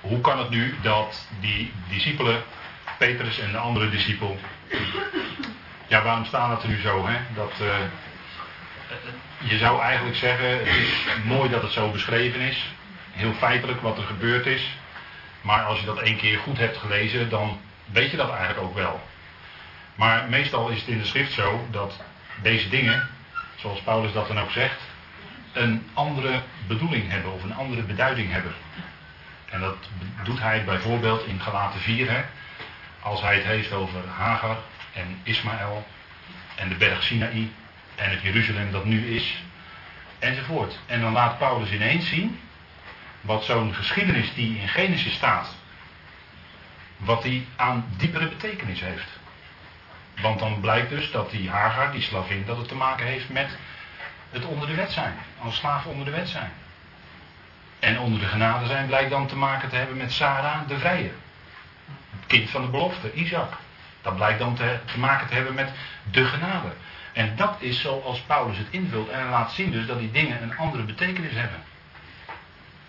hoe kan het nu dat die discipelen, Petrus en de andere discipel, ja, waarom staan het er nu zo? Hè? Dat, uh, je zou eigenlijk zeggen, het is mooi dat het zo beschreven is. Heel feitelijk wat er gebeurd is. Maar als je dat één keer goed hebt gelezen, dan weet je dat eigenlijk ook wel. Maar meestal is het in de schrift zo dat deze dingen, zoals Paulus dat dan ook zegt, een andere bedoeling hebben of een andere beduiding hebben. En dat doet hij bijvoorbeeld in Galaten 4, hè, als hij het heeft over Hagar en Ismaël en de berg Sinaï en het Jeruzalem dat nu is, enzovoort. En dan laat Paulus ineens zien wat zo'n geschiedenis die in Genesis staat, wat die aan diepere betekenis heeft. Want dan blijkt dus dat die Hagar, die slavin, dat het te maken heeft met het onder de wet zijn. Als slaven onder de wet zijn. En onder de genade zijn blijkt dan te maken te hebben met Sarah de Vrije. Het kind van de belofte, Isaac. Dat blijkt dan te, maken te hebben met de genade. En dat is zoals Paulus het invult en laat zien dus dat die dingen een andere betekenis hebben.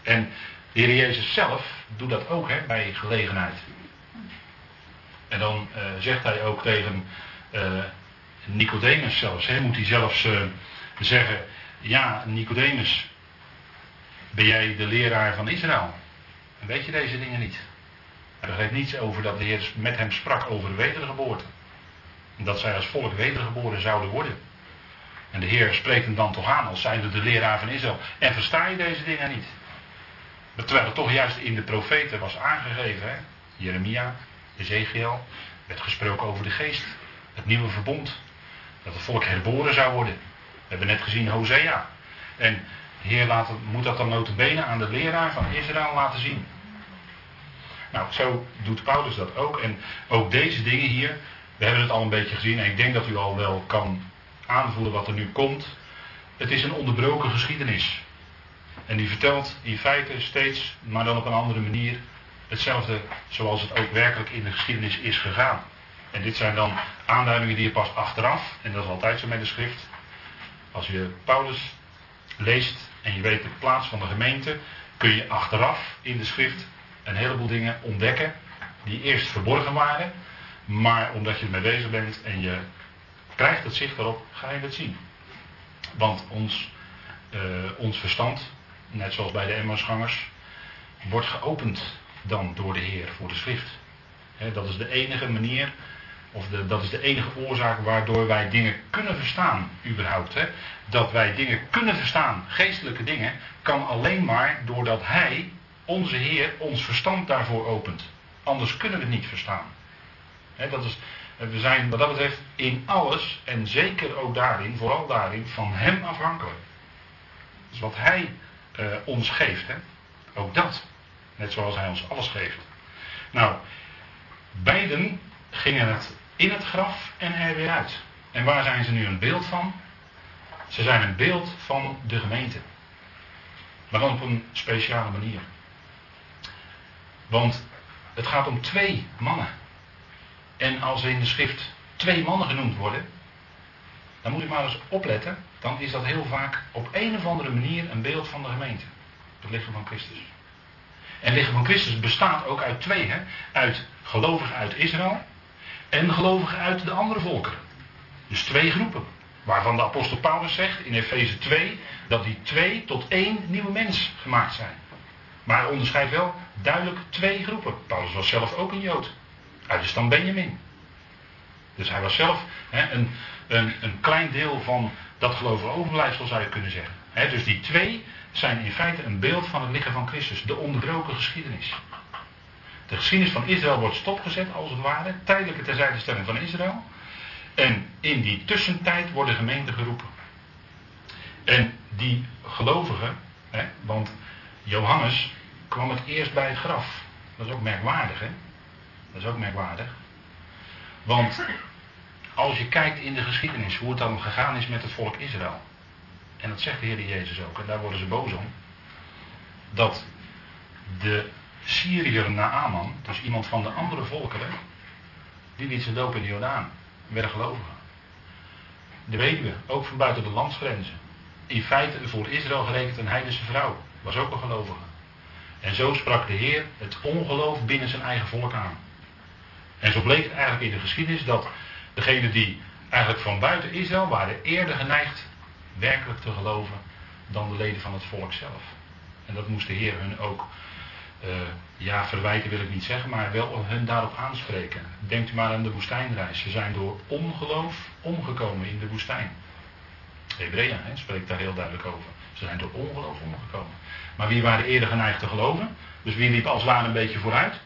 En de Heer Jezus zelf doet dat ook hè, bij gelegenheid. En dan uh, zegt hij ook tegen uh, Nicodemus zelfs, hè, moet hij zelfs uh, zeggen, ja Nicodemus, ben jij de leraar van Israël? En weet je deze dingen niet? Er geeft niets over dat de Heer met hem sprak over de wedergeboorte. Dat zij als volk wedergeboren zouden worden. En de Heer spreekt hem dan toch aan als zijnde de leraar van Israël. En versta je deze dingen niet? Terwijl het toch juist in de profeten was aangegeven. Hè? Jeremia, Ezekiel, werd gesproken over de geest. Het nieuwe verbond. Dat het volk herboren zou worden. We hebben net gezien Hosea. En de Heer moet dat dan notabene aan de leraar van Israël laten zien. Nou, zo doet Paulus dat ook. En ook deze dingen hier, we hebben het al een beetje gezien. En ik denk dat u al wel kan aanvoelen wat er nu komt. Het is een onderbroken geschiedenis. En die vertelt in feite steeds, maar dan op een andere manier, hetzelfde zoals het ook werkelijk in de geschiedenis is gegaan. En dit zijn dan aanduidingen die je pas achteraf, en dat is altijd zo met de schrift. Als je Paulus leest en je weet de plaats van de gemeente, kun je achteraf in de schrift een heleboel dingen ontdekken die eerst verborgen waren, maar omdat je ermee bezig bent en je krijgt het zicht erop, ga je het zien. Want ons, uh, ons verstand, net zoals bij de Emmausgangers, wordt geopend dan door de Heer voor de schrift. dat is de enige manier, of de, dat is de enige oorzaak waardoor wij dingen kunnen verstaan, überhaupt. Dat wij dingen kunnen verstaan, geestelijke dingen, kan alleen maar doordat Hij, onze Heer, ons verstand daarvoor opent. Anders kunnen we het niet verstaan. dat is, we zijn wat dat betreft in alles, en zeker ook daarin, vooral daarin, van Hem afhankelijk. Dus wat Hij uh, ons geeft. Ook dat. Net zoals hij ons alles geeft. Nou, beiden gingen het in het graf en er weer uit. En waar zijn ze nu een beeld van? Ze zijn een beeld van de gemeente. Maar dan op een speciale manier. Want het gaat om twee mannen. En als er in de schrift twee mannen genoemd worden, dan moet ik maar eens opletten dan is dat heel vaak op een of andere manier een beeld van de gemeente. Het lichaam van Christus. En het lichaam van Christus bestaat ook uit twee, hè? Uit gelovigen uit Israël en gelovigen uit de andere volkeren. Dus twee groepen. Waarvan de apostel Paulus zegt in Efeze 2 dat die twee tot één nieuwe mens gemaakt zijn. Maar hij onderscheidt wel duidelijk twee groepen. Paulus was zelf ook een Jood. Uit de stam Benjamin. Dus hij was zelf hè, een, een, een klein deel van dat gelovige overblijfsel zou je kunnen zeggen. dus die twee zijn in feite een beeld van het lichaam van Christus, de onderbroken geschiedenis. De geschiedenis van Israël wordt stopgezet, als het ware, tijdelijke terzijdestelling van Israël. En in die tussentijd worden gemeenten geroepen. En die gelovigen, want Johannes kwam het eerst bij het graf. Dat is ook merkwaardig, hè? Dat is ook merkwaardig. Want als je kijkt in de geschiedenis hoe het dan gegaan is met het volk Israël. En dat zegt de Heer Jezus ook, en daar worden ze boos om. Dat de Syriër Naaman, dus iemand van de andere volkeren, die liet zijn doop in de Jordaan. Werden gelovigen. De weduwe, ook van buiten de landsgrenzen. In feite voor Israël gerekend een heidense vrouw. Was ook een gelovige. En zo sprak de Heer het ongeloof binnen zijn eigen volk aan. En zo bleek het eigenlijk in de geschiedenis dat Degenen die eigenlijk van buiten Israël waren eerder geneigd werkelijk te geloven dan de leden van het volk zelf. En dat moest de Heer hun ook, uh, ja, verwijten wil ik niet zeggen, maar wel hun daarop aanspreken. Denkt u maar aan de woestijnreis. Ze zijn door ongeloof omgekomen in de woestijn. Hebreeën spreekt daar heel duidelijk over. Ze zijn door ongeloof omgekomen. Maar wie waren eerder geneigd te geloven? Dus wie liep als ware een beetje vooruit?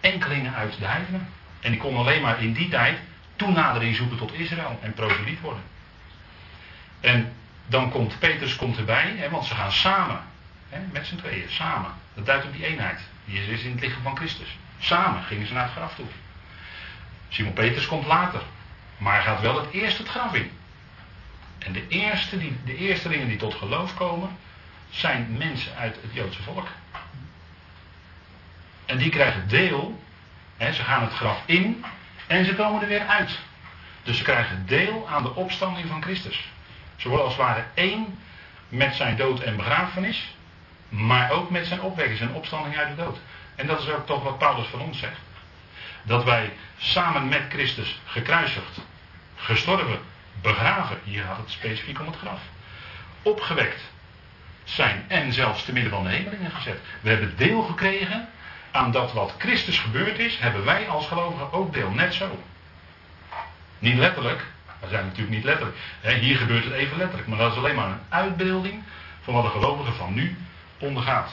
Enkelingen uit de heidenen. En die kon alleen maar in die tijd toenadering zoeken tot Israël en proseliet worden. En dan komt Petrus komt erbij, hè, want ze gaan samen. Hè, met z'n tweeën, samen. Dat duidt op die eenheid. Die is in het lichaam van Christus. Samen gingen ze naar het graf toe. Simon Petrus komt later. Maar gaat wel het eerst het graf in. En de eerste, die, de eerste dingen die tot geloof komen, zijn mensen uit het Joodse volk. En die krijgen deel, hè, ze gaan het graf in en ze komen er weer uit. Dus ze krijgen deel aan de opstanding van Christus. Ze worden als het ware één met zijn dood en begrafenis, maar ook met zijn opwekking, zijn opstanding uit de dood. En dat is ook toch wat Paulus van ons zegt. Dat wij samen met Christus gekruisigd, gestorven, begraven, hier gaat het specifiek om het graf, opgewekt zijn en zelfs te midden van de hemelingen gezet. We hebben deel gekregen aan dat wat Christus gebeurd is, hebben wij als gelovigen ook deel, net zo. Niet letterlijk, we zijn natuurlijk niet letterlijk. Hier gebeurt het even letterlijk, maar dat is alleen maar een uitbeelding van wat de gelovige van nu ondergaat.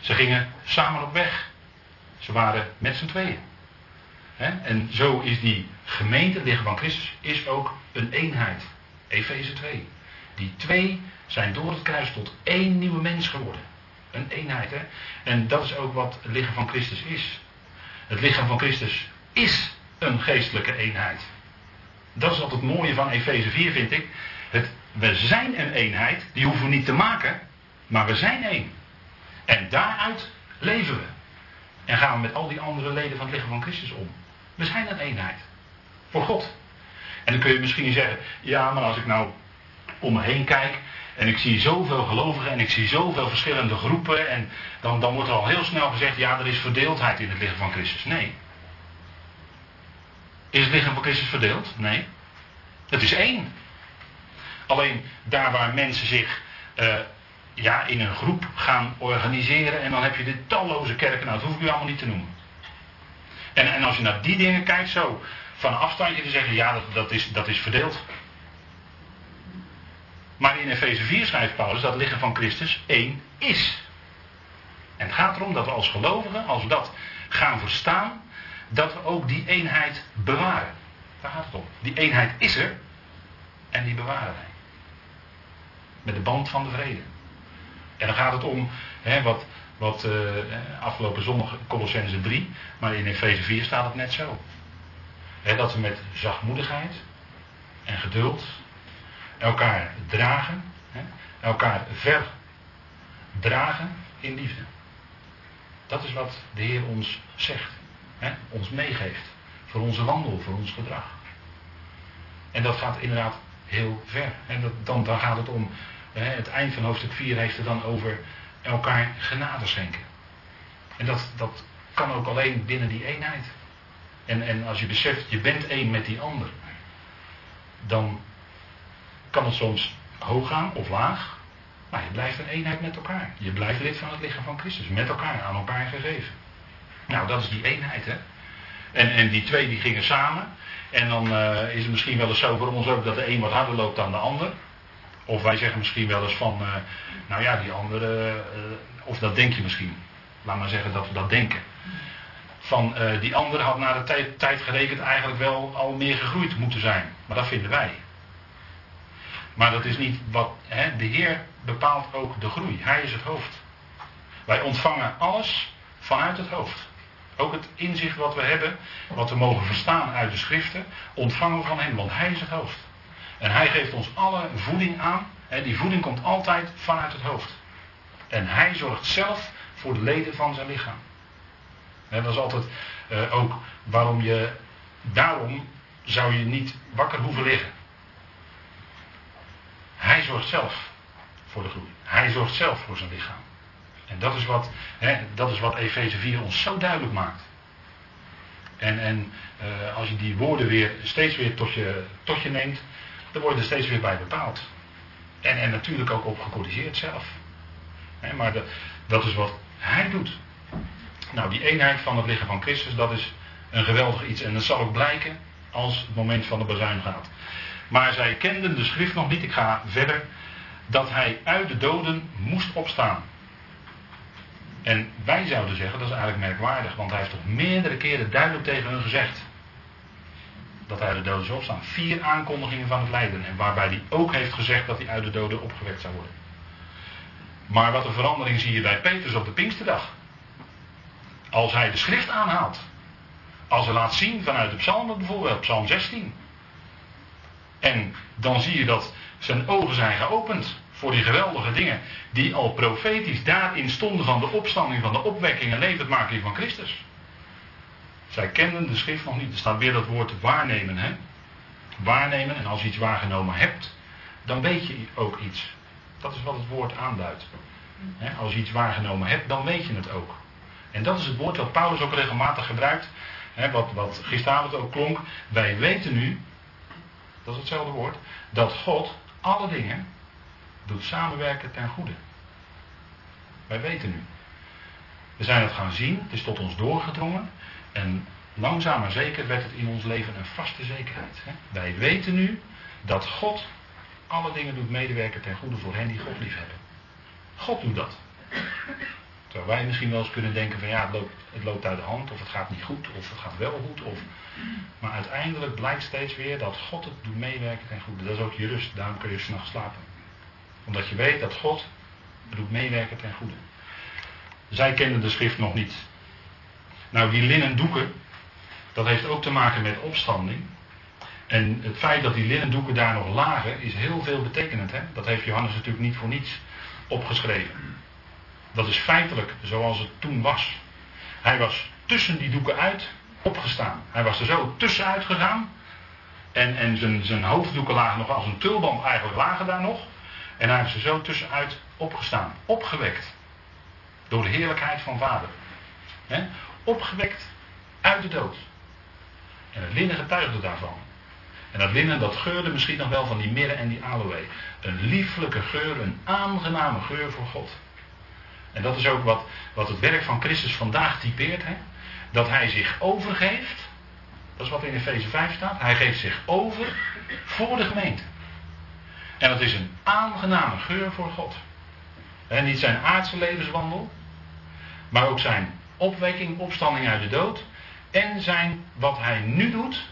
Ze gingen samen op weg. Ze waren met z'n tweeën. En zo is die gemeente, lichaam van Christus, is ook een eenheid. Efeze 2. Die twee zijn door het kruis tot één nieuwe mens geworden. Een eenheid, hè? En dat is ook wat het lichaam van Christus is. Het lichaam van Christus is een geestelijke eenheid. Dat is wat het mooie van Efeze 4, vind ik. Het, we zijn een eenheid, die hoeven we niet te maken, maar we zijn één. En daaruit leven we. En gaan we met al die andere leden van het lichaam van Christus om. We zijn een eenheid. Voor God. En dan kun je misschien zeggen, ja, maar als ik nou om me heen kijk en ik zie zoveel gelovigen en ik zie zoveel verschillende groepen en dan, dan wordt er al heel snel gezegd, ja, er is verdeeldheid in het lichaam van Christus. Nee. Is het lichaam van Christus verdeeld? Nee. Het is één. Alleen daar waar mensen zich uh, ja, in een groep gaan organiseren en dan heb je de talloze kerken, nou dat hoef ik u allemaal niet te noemen. En, en als je naar die dingen kijkt zo, van afstandje te zeggen, ja dat, dat, is, dat is verdeeld. Maar in Efeze 4 schrijft Paulus dat lichaam van Christus één is. En het gaat erom dat we als gelovigen, als we dat gaan verstaan, dat we ook die eenheid bewaren. Daar gaat het om. Die eenheid is er en die bewaren wij. Met de band van de vrede. En dan gaat het om hè, wat, wat uh, afgelopen zondag Colossense 3, maar in Efeze 4 staat het net zo. Dat we met zachtmoedigheid en geduld elkaar dragen, elkaar verdragen in liefde. Dat is wat de Heer ons zegt, hè, ons meegeeft. Voor onze wandel, voor ons gedrag. En dat gaat inderdaad heel ver. En dan, dan gaat het om het eind van hoofdstuk 4 heeft het dan over elkaar genade schenken. En dat, dat kan ook alleen binnen die eenheid. En, en als je beseft, je bent één met die ander, dan kan het soms hoog gaan of laag, maar je blijft een eenheid met elkaar. Je blijft lid van het lichaam van Christus, met elkaar, aan elkaar gegeven. Nou, dat is die eenheid, hè. En, en die twee die gingen samen. En dan uh, is het misschien wel eens zo voor ons ook dat de een wat harder loopt dan de ander. Of wij zeggen misschien wel eens van, uh, nou ja, die andere, uh, of dat denk je misschien. Laat maar zeggen dat we dat denken. Van uh, die andere had na de tijd, tijd gerekend eigenlijk wel al meer gegroeid moeten zijn. Maar dat vinden wij. Maar dat is niet wat. Hè, de Heer bepaalt ook de groei. Hij is het hoofd. Wij ontvangen alles vanuit het hoofd. Ook het inzicht wat we hebben, wat we mogen verstaan uit de schriften, ontvangen we van Hem, want Hij is het hoofd. En hij geeft ons alle voeding aan. En die voeding komt altijd vanuit het hoofd. En hij zorgt zelf voor de leden van zijn lichaam. En dat is altijd uh, ook waarom je. Daarom zou je niet wakker hoeven liggen. Hij zorgt zelf voor de groei. Hij zorgt zelf voor zijn lichaam. En dat is wat, hè, dat is wat Efeze 4 ons zo duidelijk maakt. En, en uh, als je die woorden weer steeds weer tot je, tot je neemt, er worden er steeds weer bij bepaald. En, en natuurlijk ook op gecorrigeerd zelf. maar dat is wat hij doet. Nou, die eenheid van het lichaam van Christus, dat is een geweldig iets. En dat zal ook blijken als het moment van de bazuin gaat. Maar zij kenden de schrift nog niet, ik ga verder, dat hij uit de doden moest opstaan. En wij zouden zeggen, dat is eigenlijk merkwaardig, want hij heeft toch meerdere keren duidelijk tegen hun gezegd dat hij de doden zou opstaan. Vier aankondigingen van het lijden. En waarbij hij ook heeft gezegd dat hij uit de doden opgewekt zou worden. Maar wat een verandering zie je bij Petrus op de Pinksterdag. Als hij de schrift aanhaalt. Als hij laat zien vanuit de psalmen bijvoorbeeld, psalm 16. En dan zie je dat zijn ogen zijn geopend voor die geweldige dingen die al profetisch daarin stonden van de opstanding, van de opwekking en levendmaking van Christus. Zij kenden de schrift nog niet. Er staat weer dat woord waarnemen. Hè? Waarnemen, en als je iets waargenomen hebt, dan weet je ook iets. Dat is wat het woord aanduidt. Als je iets waargenomen hebt, dan weet je het ook. En dat is het woord dat Paulus ook regelmatig gebruikt. Wat, wat gisteravond ook klonk. Wij weten nu, dat is hetzelfde woord, dat God alle dingen doet samenwerken ten goede. Wij weten nu. We zijn het gaan zien, het is tot ons doorgedrongen. En langzaam maar zeker werd het in ons leven een vaste zekerheid. Wij weten nu dat God alle dingen doet medewerken ten goede voor hen die God lief hebben. God doet dat. Terwijl wij misschien wel eens kunnen denken van ja, het loopt, het loopt uit de hand, of het gaat niet goed, of het gaat wel goed. Of... Maar uiteindelijk blijkt steeds weer dat God het doet meewerken ten goede. Dat is ook je rust, daarom kun je s'nachts slapen. Omdat je weet dat God het doet meewerken ten goede. Zij kenden de schrift nog niet. Nou, die linnen doeken, dat heeft ook te maken met opstanding. En het feit dat die linnen doeken daar nog lagen, is heel veel betekenend. Hè? Dat heeft Johannes natuurlijk niet voor niets opgeschreven. Dat is feitelijk zoals het toen was. Hij was tussen die doeken uit opgestaan. Hij was er zo tussenuit gegaan. En, en zijn, zijn hoofddoeken lagen nog als een tulband eigenlijk lagen daar nog. En hij is er zo tussenuit opgestaan. Opgewekt. Door de heerlijkheid van vader. Opgewekt uit de dood. En het linnen getuigde daarvan. En dat linnen dat geurde misschien nog wel van die mirre en die aloe. Een lieflijke geur, een aangename geur voor God. En dat is ook wat, wat het werk van Christus vandaag typeert. Hè? Dat hij zich overgeeft. Dat is wat in Efeze 5 staat. Hij geeft zich over voor de gemeente. En dat is een aangename geur voor God. En niet zijn aardse levenswandel. Maar ook zijn opwekking, opstanding uit de dood. En zijn wat hij nu doet.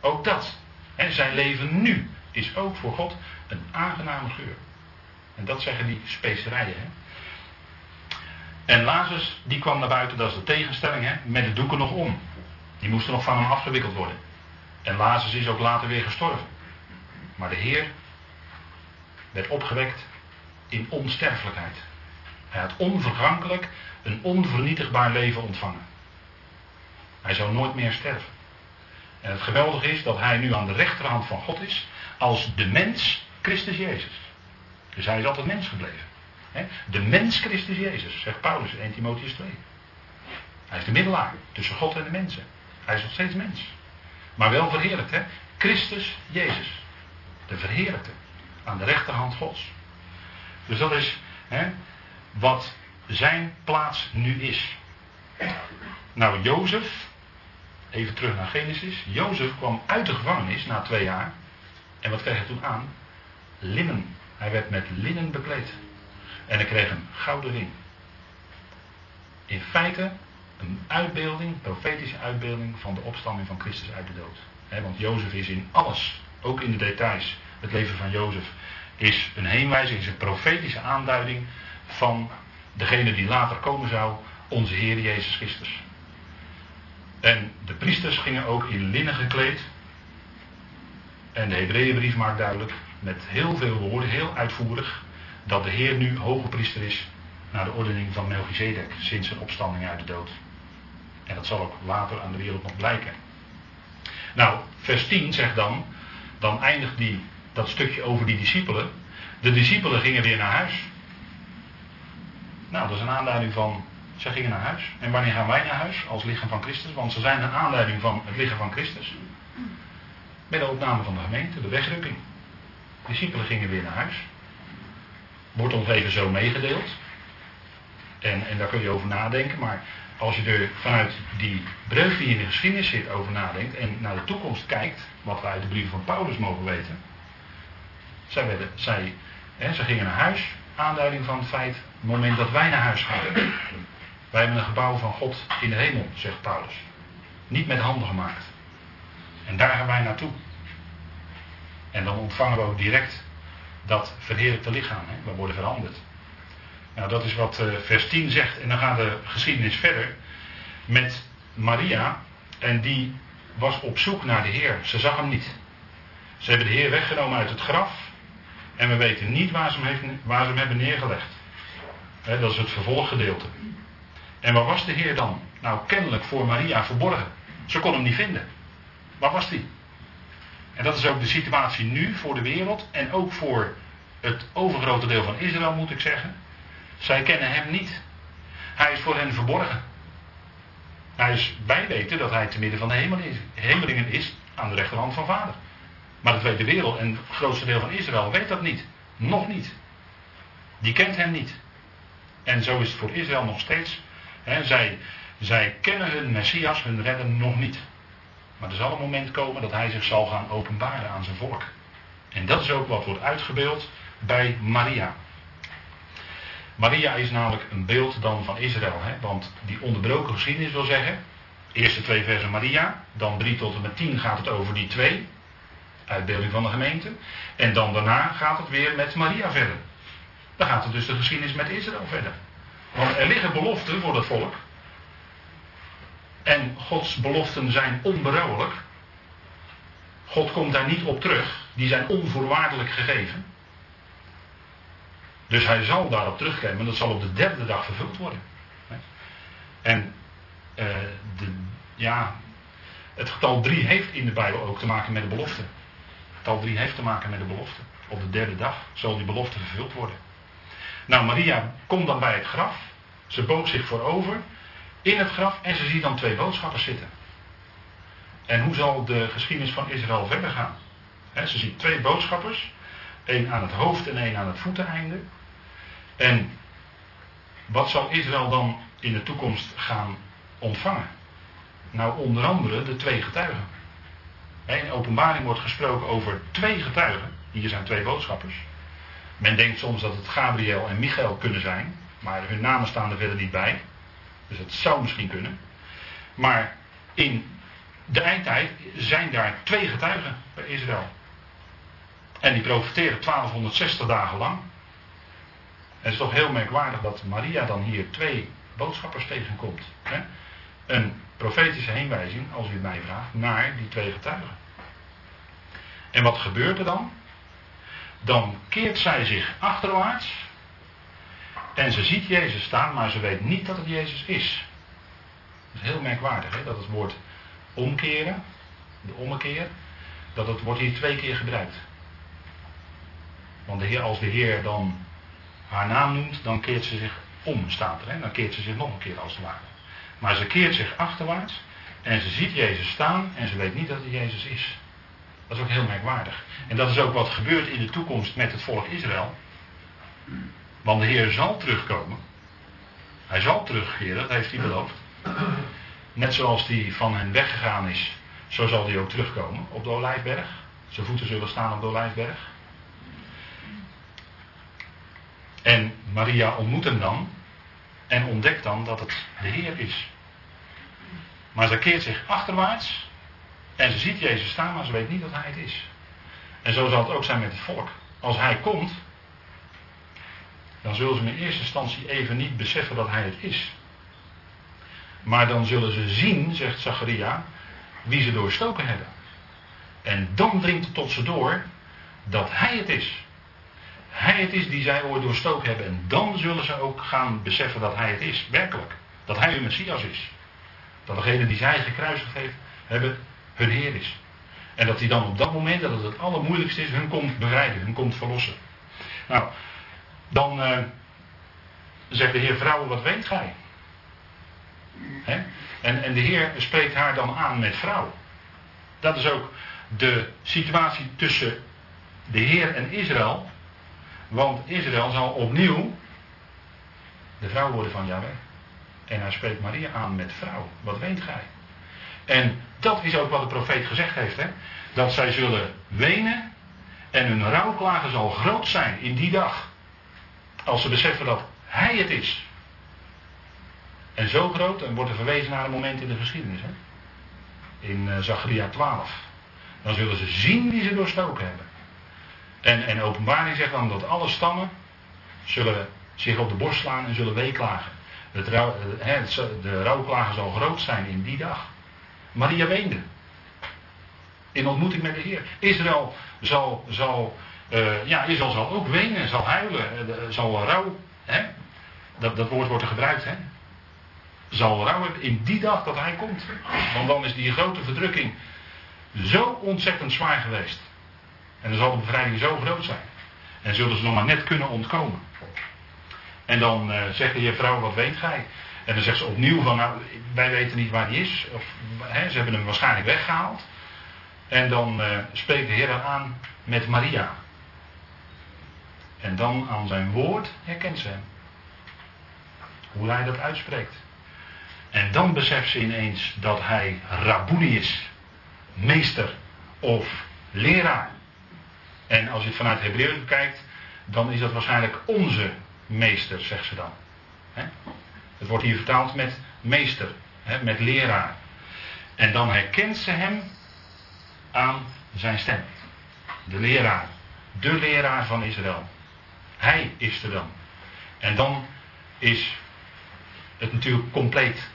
Ook dat. En zijn leven nu is ook voor God een aangename geur. En dat zeggen die specerijen. Hè? En Lazarus, die kwam naar buiten, dat is de tegenstelling, hè, met de doeken nog om. Die moesten nog van hem afgewikkeld worden. En Lazarus is ook later weer gestorven. Maar de Heer werd opgewekt in onsterfelijkheid. Hij had onvergankelijk een onvernietigbaar leven ontvangen. Hij zou nooit meer sterven. En het geweldige is dat hij nu aan de rechterhand van God is als de mens Christus Jezus. Dus hij is altijd mens gebleven. De mens Christus Jezus, zegt Paulus in 1 Timotheus 2. Hij is de middelaar tussen God en de mensen. Hij is nog steeds mens. Maar wel verheerlijkt, hè? Christus Jezus. De verheerlijkte. Aan de rechterhand Gods. Dus dat is hè, wat zijn plaats nu is. Nou, Jozef, even terug naar Genesis. Jozef kwam uit de gevangenis na twee jaar. En wat kreeg hij toen aan? Linnen. Hij werd met linnen bekleed. En hij kreeg een gouden ring. In feite een uitbeelding, een profetische uitbeelding van de opstanding van Christus uit de dood. want Jozef is in alles, ook in de details, het leven van Jozef, is een heenwijzing, is een profetische aanduiding van degene die later komen zou, onze Heer Jezus Christus. En de priesters gingen ook in linnen gekleed. En de Hebreeënbrief maakt duidelijk, met heel veel woorden, heel uitvoerig, dat de Heer nu hoge priester is naar de ordening van Melchizedek sinds zijn opstanding uit de dood. En dat zal ook later aan de wereld nog blijken. Nou, vers 10 zegt dan, dan eindigt die, dat stukje over die discipelen. De discipelen gingen weer naar huis. Nou, dat is een aanduiding van, zij gingen naar huis. En wanneer gaan wij naar huis als lichaam van Christus? Want ze zijn een aanduiding van het lichaam van Christus. Bij de opname van de gemeente, de wegrukking. De discipelen gingen weer naar huis wordt ons even zo meegedeeld. En, en daar kun je over nadenken. Maar als je er vanuit die breuk die in de geschiedenis zit over nadenkt en naar de toekomst kijkt, wat wij uit de brieven van Paulus mogen weten. Zij, werden, zij, hè, zij gingen naar huis, aanduiding van het feit, het moment dat wij naar huis gaan. Wij hebben een gebouw van God in de hemel, zegt Paulus. Niet met handen gemaakt. En daar gaan wij naartoe. En dan ontvangen we ook direct dat verheerlijkte lichaam. Hè? We worden veranderd. Nou, dat is wat uh, vers 10 zegt. En dan gaat de geschiedenis verder met Maria. En die was op zoek naar de Heer. Ze zag hem niet. Ze hebben de Heer weggenomen uit het graf. En we weten niet waar ze hem, waar ze hem hebben neergelegd. dat is het vervolggedeelte. En waar was de Heer dan? Nou, kennelijk voor Maria verborgen. Ze kon hem niet vinden. Waar was hij? En dat is ook de situatie nu voor de wereld en ook voor het overgrote deel van Israël, moet ik zeggen. Zij kennen hem niet. Hij is voor hen verborgen. Hij is bij weten dat hij te midden van de hemelingen is aan de rechterhand van vader. Maar de wereld en het grootste deel van Israël weet dat niet. Nog niet. Die kent hem niet. En zo is het voor Israël nog steeds. zij, zij kennen hun Messias, hun redder nog niet. Maar er zal een moment komen dat hij zich zal gaan openbaren aan zijn volk. En dat is ook wat wordt uitgebeeld bij Maria. Maria is namelijk een beeld dan van Israël. Hè? Want die onderbroken geschiedenis wil zeggen. Eerste twee versen Maria. Dan drie tot en met tien gaat het over die twee. Uitbeelding van de gemeente. En dan daarna gaat het weer met Maria verder. Dan gaat het dus de geschiedenis met Israël verder. Want er liggen beloften voor dat volk. En Gods beloften zijn onberouwelijk. God komt daar niet op terug. Die zijn onvoorwaardelijk gegeven. Dus hij zal daarop terugkomen. Dat zal op de derde dag vervuld worden. En uh, de, ja, het getal 3 heeft in de Bijbel ook te maken met de belofte. Getal 3 heeft te maken met de belofte. Op de derde dag zal die belofte vervuld worden. Nou, Maria komt dan bij het graf. Ze boog zich voorover in het graf en ze ziet dan twee boodschappers zitten. En hoe zal de geschiedenis van Israël verder gaan? ze ziet twee boodschappers, één aan het hoofd en één aan het voeteneinde. En wat zal Israël dan in de toekomst gaan ontvangen? Nou, onder andere de twee getuigen. In openbaring wordt gesproken over twee getuigen. Hier zijn twee boodschappers. Men denkt soms dat het Gabriel en Michael kunnen zijn, maar hun namen staan er verder niet bij. Dus het zou misschien kunnen. Maar in de eindtijd zijn daar twee getuigen bij Israël. En die profiteren 1260 dagen lang. En het is toch heel merkwaardig dat Maria dan hier twee boodschappers tegenkomt. Hè? Een profetische heenwijzing, als u mij vraagt, naar die twee getuigen. En wat gebeurt er dan? Dan keert zij zich achterwaarts en ze ziet Jezus staan, maar ze weet niet dat het Jezus is. Dat is heel merkwaardig, hè? dat het woord omkeren, de ommekeer, dat het wordt hier twee keer gebruikt. Want de heer, als de Heer dan haar naam noemt, dan keert ze zich om, staat er. Hè? Dan keert ze zich nog een keer als het ware. Maar ze keert zich achterwaarts en ze ziet Jezus staan en ze weet niet dat het Jezus is. Dat is ook heel merkwaardig. En dat is ook wat gebeurt in de toekomst met het volk Israël. Want de Heer zal terugkomen. Hij zal terugkeren, dat heeft hij beloofd. Net zoals hij van hen weggegaan is, zo zal hij ook terugkomen op de Olijfberg. Zijn voeten zullen staan op de Olijfberg. En Maria ontmoet hem dan en ontdekt dan dat het de Heer is. Maar ze keert zich achterwaarts en ze ziet Jezus staan, maar ze weet niet dat hij het is. En zo zal het ook zijn met het volk. Als hij komt, dan zullen ze in eerste instantie even niet beseffen dat hij het is. Maar dan zullen ze zien, zegt Zacharia, wie ze doorstoken hebben. En dan dringt het tot ze door dat hij het is. Hij het is die zij ooit doorstoken hebben. En dan zullen ze ook gaan beseffen dat hij het is, werkelijk. Dat hij hun Messias is. Dat degene die zij gekruisigd heeft, hebben hun Heer is. En dat hij dan op dat moment, dat het het allermoeilijkste is, hun komt bevrijden, hun komt verlossen. Nou, dan uh, zegt de Heer, vrouwen, wat weet gij? En, en de Heer spreekt haar dan aan met vrouw. Dat is ook de situatie tussen de Heer en Israël. Want Israël zal opnieuw de vrouw worden van Yahweh. En hij spreekt Maria aan met vrouw. Wat weet gij? En dat is ook wat de profeet gezegd heeft. Hè? Dat zij zullen wenen en hun rouwklagen zal groot zijn in die dag. Als ze beseffen dat hij het is. En zo groot, en wordt er verwezen naar een moment in de geschiedenis. Hè? In uh, Zachariah 12. Dan zullen ze zien wie ze doorstoken hebben. En, en openbaring zegt dan dat alle stammen zullen zich op de borst slaan en zullen weeklagen. De rouwklagen zal groot zijn in die dag. Maria weende. In ontmoeting met de Heer. Israël zal, zal Uh, ja, Israël zal ook wenen, zal huilen, uh, zal rouw. Dat, dat woord wordt er gebruikt, hè? Zal rouw hebben in die dag dat hij komt. Want dan is die grote verdrukking zo ontzettend zwaar geweest. En dan zal de bevrijding zo groot zijn. En zullen ze nog maar net kunnen ontkomen. En dan uh, zegt de heer vrouw, wat weet gij? En dan zegt ze opnieuw van, nou, wij weten niet waar hij is. Of, hè, ze hebben hem waarschijnlijk weggehaald. En dan uh, spreekt de Heer aan met Maria. En dan aan zijn woord herkent ze hem. Hoe hij dat uitspreekt. En dan beseft ze ineens dat hij Rabboni is. Meester of leraar. En als je het vanuit Hebreeuws bekijkt, dan is dat waarschijnlijk onze meester, zegt ze dan. Het wordt hier vertaald met meester, met leraar. En dan herkent ze hem aan zijn stem. De leraar. De leraar van Israël. Hij is er dan. En dan is het natuurlijk compleet.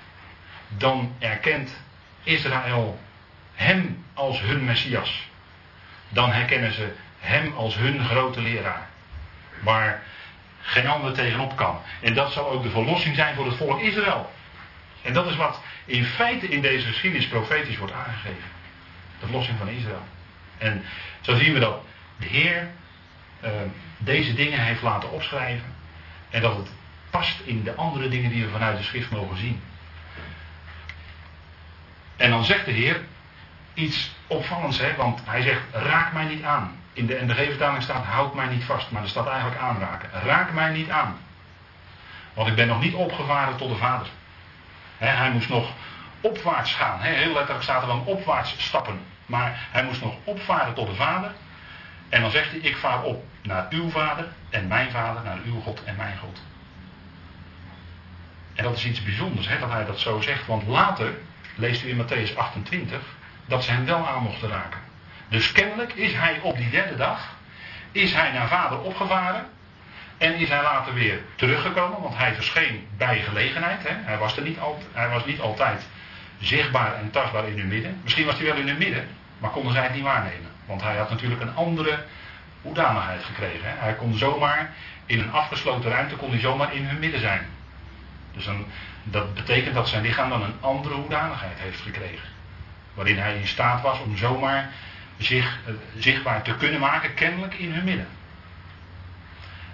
Dan erkent Israël hem als hun Messias. Dan herkennen ze hem als hun grote leraar. Waar geen ander tegenop kan. En dat zal ook de verlossing zijn voor het volk Israël. En dat is wat in feite in deze geschiedenis profetisch wordt aangegeven. De verlossing van Israël. En zo zien we dat de Heer uh, deze dingen heeft laten opschrijven. En dat het past in de andere dingen die we vanuit de schrift mogen zien. En dan zegt de Heer iets opvallends, hè, want hij zegt: raak mij niet aan. In de NBG-vertaling staat: houd mij niet vast, maar er staat eigenlijk aanraken. Raak mij niet aan. Want ik ben nog niet opgevaren tot de Vader. hij moest nog opwaarts gaan. heel letterlijk staat er dan opwaarts stappen. Maar hij moest nog opvaren tot de Vader. En dan zegt hij: Ik vaar op naar uw Vader en mijn Vader, naar uw God en mijn God. En dat is iets bijzonders dat hij dat zo zegt. Want later leest u in Matthäus 28 dat ze hem wel aan mochten raken. Dus kennelijk is hij op die derde dag, is hij naar vader opgevaren. En is hij later weer teruggekomen, want hij verscheen bij gelegenheid. Hè. Hij, was er niet al, hij was niet altijd zichtbaar en tastbaar in hun midden. Misschien was hij wel in hun midden, maar konden zij het niet waarnemen. Want hij had natuurlijk een andere hoedanigheid gekregen. Hè. Hij kon zomaar in een afgesloten ruimte kon hij zomaar in hun midden zijn. Dus dat betekent dat zijn lichaam dan een andere hoedanigheid heeft gekregen. Waarin hij in staat was om zomaar zich uh, zichtbaar te kunnen maken, kennelijk in hun midden.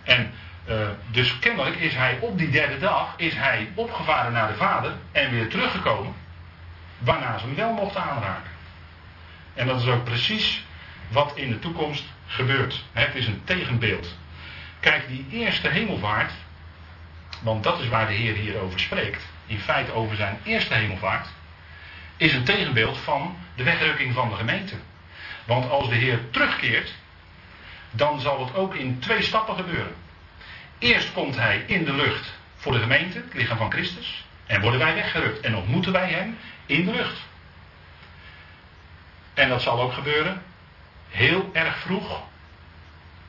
En uh, dus kennelijk is hij op die derde dag is hij opgevaren naar de vader en weer teruggekomen, waarna ze hem wel mochten aanraken. En dat is ook precies wat in de toekomst gebeurt. Het is een tegenbeeld. Kijk, die eerste hemelvaart, want dat is waar de Heer hier over spreekt, in feite over zijn eerste hemelvaart, is een tegenbeeld van de wegrukking van de gemeente. Want als de Heer terugkeert, dan zal het ook in twee stappen gebeuren. Eerst komt Hij in de lucht voor de gemeente, het lichaam van Christus, en worden wij weggerukt en ontmoeten wij Hem in de lucht. En dat zal ook gebeuren heel erg vroeg,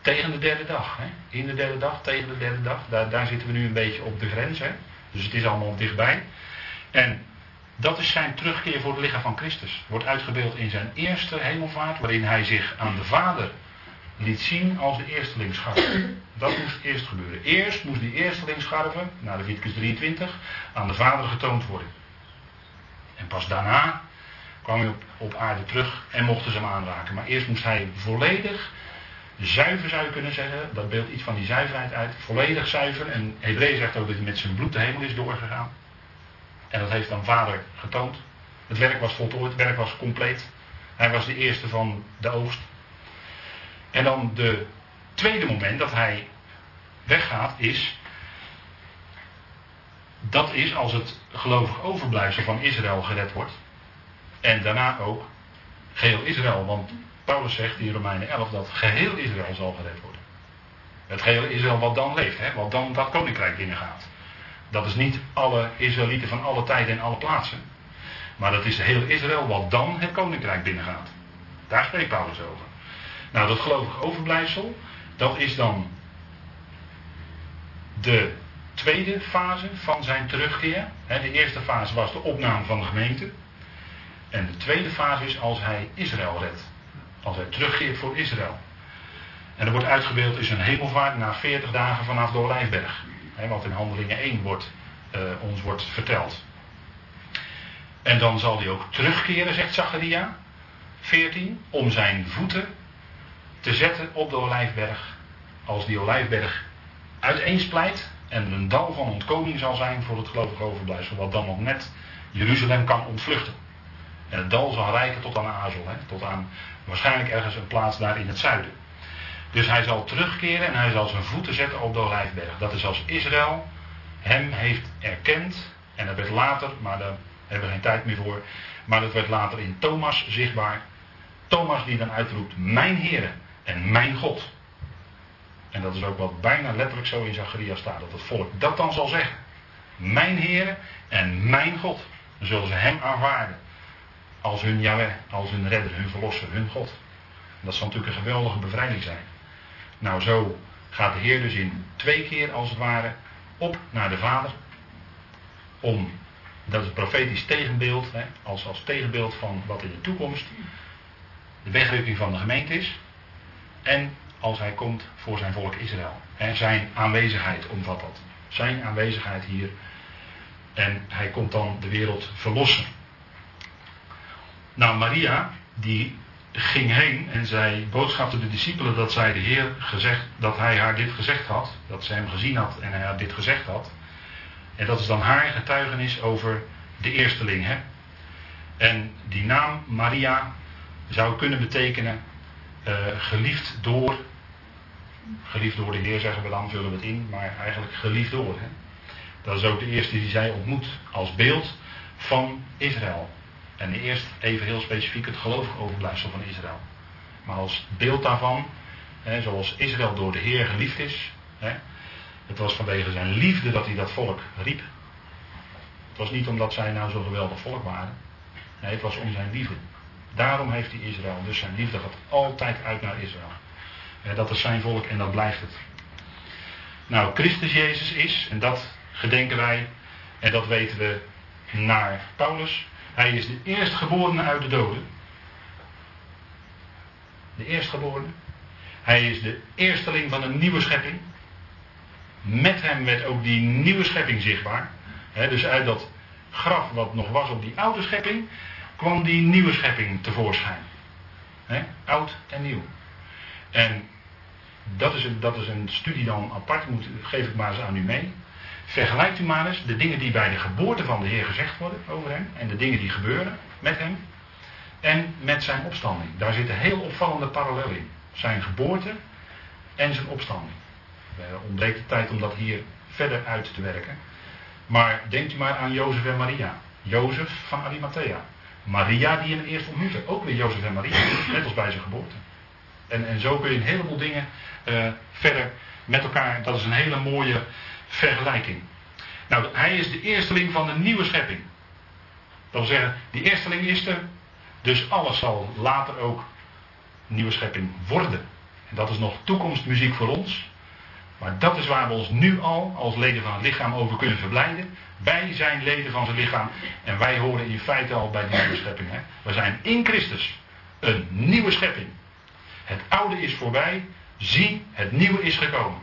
tegen de derde dag. Hè? In de derde dag, tegen de derde dag. Daar, daar zitten we nu een beetje op de grens. Hè? Dus het is allemaal dichtbij. En dat is zijn terugkeer voor het lichaam van Christus. Wordt uitgebeeld in zijn eerste hemelvaart, waarin hij zich aan de Vader liet zien als de eerstelingsscharver. Dat moest eerst gebeuren. Eerst moest die eerstelingsscharver, naar de Leviticus 23, aan de Vader getoond worden. En pas daarna kwam hij op, op aarde terug en mochten ze hem aanraken. Maar eerst moest hij volledig zuiver, zou je kunnen zeggen. Dat beeldt iets van die zuiverheid uit. Volledig zuiver. En Hebreeën zegt ook dat hij met zijn bloed de hemel is doorgegaan. En dat heeft dan vader getoond. Het werk was voltooid, het werk was compleet. Hij was de eerste van de oogst. En dan de tweede moment dat hij weggaat is. Dat is als het gelovig overblijfsel van Israël gered wordt. En daarna ook geheel Israël. Want Paulus zegt in Romeinen 11 dat geheel Israël zal gered worden. Het gehele Israël wat dan leeft, hè, wat dan dat koninkrijk binnengaat. Dat is niet alle Israëlieten van alle tijden en alle plaatsen. Maar dat is heel Israël wat dan het koninkrijk binnengaat. Daar spreekt Paulus over. Nou, dat gelovig overblijfsel, dat is dan de tweede fase van zijn terugkeer. De eerste fase was de opname van de gemeente. En de tweede fase is als hij Israël redt. Als hij terugkeert voor Israël. En er wordt uitgebeeld is een hemelvaart na 40 dagen vanaf de Olijfberg. Wat in Handelingen 1 wordt, uh, ons wordt verteld. En dan zal hij ook terugkeren, zegt Zacharia 14, om zijn voeten te zetten op de Olijfberg. Als die Olijfberg uiteensplijt en een dal van ontkoming zal zijn voor het gelovige overblijfsel, wat dan nog net Jeruzalem kan ontvluchten. En het dal zal rijken tot aan Azel, hè, tot aan waarschijnlijk ergens een plaats daar in het zuiden. Dus hij zal terugkeren en hij zal zijn voeten zetten op de Olijfberg. Dat is als Israël hem heeft erkend. En dat werd later, maar daar hebben we geen tijd meer voor. Maar dat werd later in Thomas zichtbaar. Thomas die dan uitroept: Mijn Heer en mijn God. En dat is ook wat bijna letterlijk zo in Zacharia staat. Dat het volk dat dan zal zeggen. Mijn Heer en mijn God. Dan zullen ze hem aanvaarden. Als hun Yahweh, als hun redder, hun verlosser, hun God. Dat zal natuurlijk een geweldige bevrijding zijn. Nou, zo gaat de Heer dus in twee keer als het ware op naar de Vader. Om, dat is het profetisch tegenbeeld, hè, als, als tegenbeeld van wat in de toekomst de wegrukking van de gemeente is. En als hij komt voor zijn volk Israël. En zijn aanwezigheid omvat dat. Zijn aanwezigheid hier. En hij komt dan de wereld verlossen. Nou, Maria, die ging heen en zij boodschapte de discipelen dat zij de Heer gezegd, dat hij haar dit gezegd had, dat zij hem gezien had en hij haar dit gezegd had. En dat is dan haar getuigenis over de eersteling. Hè? En die naam Maria zou kunnen betekenen uh, geliefd door. Geliefd door de Heer zeggen we dan, vullen we het in, maar eigenlijk geliefd door. Hè? Dat is ook de eerste die zij ontmoet als beeld van Israël. En eerst even heel specifiek het gelovig overblijfsel van Israël. Maar als beeld daarvan, hè, zoals Israël door de Heer geliefd is. Hè, het was vanwege zijn liefde dat hij dat volk riep. Het was niet omdat zij nou zo'n geweldig volk waren. Nee, het was om zijn liefde. Daarom heeft hij Israël. Dus zijn liefde gaat altijd uit naar Israël. dat is zijn volk en dat blijft het. Nou, Christus Jezus is, en dat gedenken wij, en dat weten we naar Paulus, hij is de eerstgeborene uit de doden. De eerstgeborene. Hij is de eersteling van een nieuwe schepping. Met hem werd ook die nieuwe schepping zichtbaar. dus uit dat graf wat nog was op die oude schepping, kwam die nieuwe schepping tevoorschijn. oud en nieuw. En dat is, een, dat is een studie dan apart, moet, geef ik maar eens aan u mee. Vergelijkt u maar eens de dingen die bij de geboorte van de Heer gezegd worden over hem en de dingen die gebeuren met hem en met zijn opstanding. Daar zit een heel opvallende parallel in. Zijn geboorte en zijn opstanding. Er ontbreekt de tijd om dat hier verder uit te werken. Maar denkt u maar aan Jozef en Maria. Jozef van Arimathea. Maria die hem eerst ontmoette. Ook weer Jozef en Maria. Net als bij zijn geboorte. En, en zo kun je een heleboel dingen uh, verder met elkaar. Dat is een hele mooie vergelijking. Nou, hij is de eersteling van de nieuwe schepping. Dat wil zeggen, die eersteling is er. Dus alles zal later ook nieuwe schepping worden. En dat is nog toekomstmuziek voor ons. Maar dat is waar we ons nu al als leden van het lichaam over kunnen verblijden. Wij zijn leden van zijn lichaam. En wij horen in feite al bij die nieuwe schepping. Hè? We zijn in Christus een nieuwe schepping. Het oude is voorbij. Zie, het nieuwe is gekomen.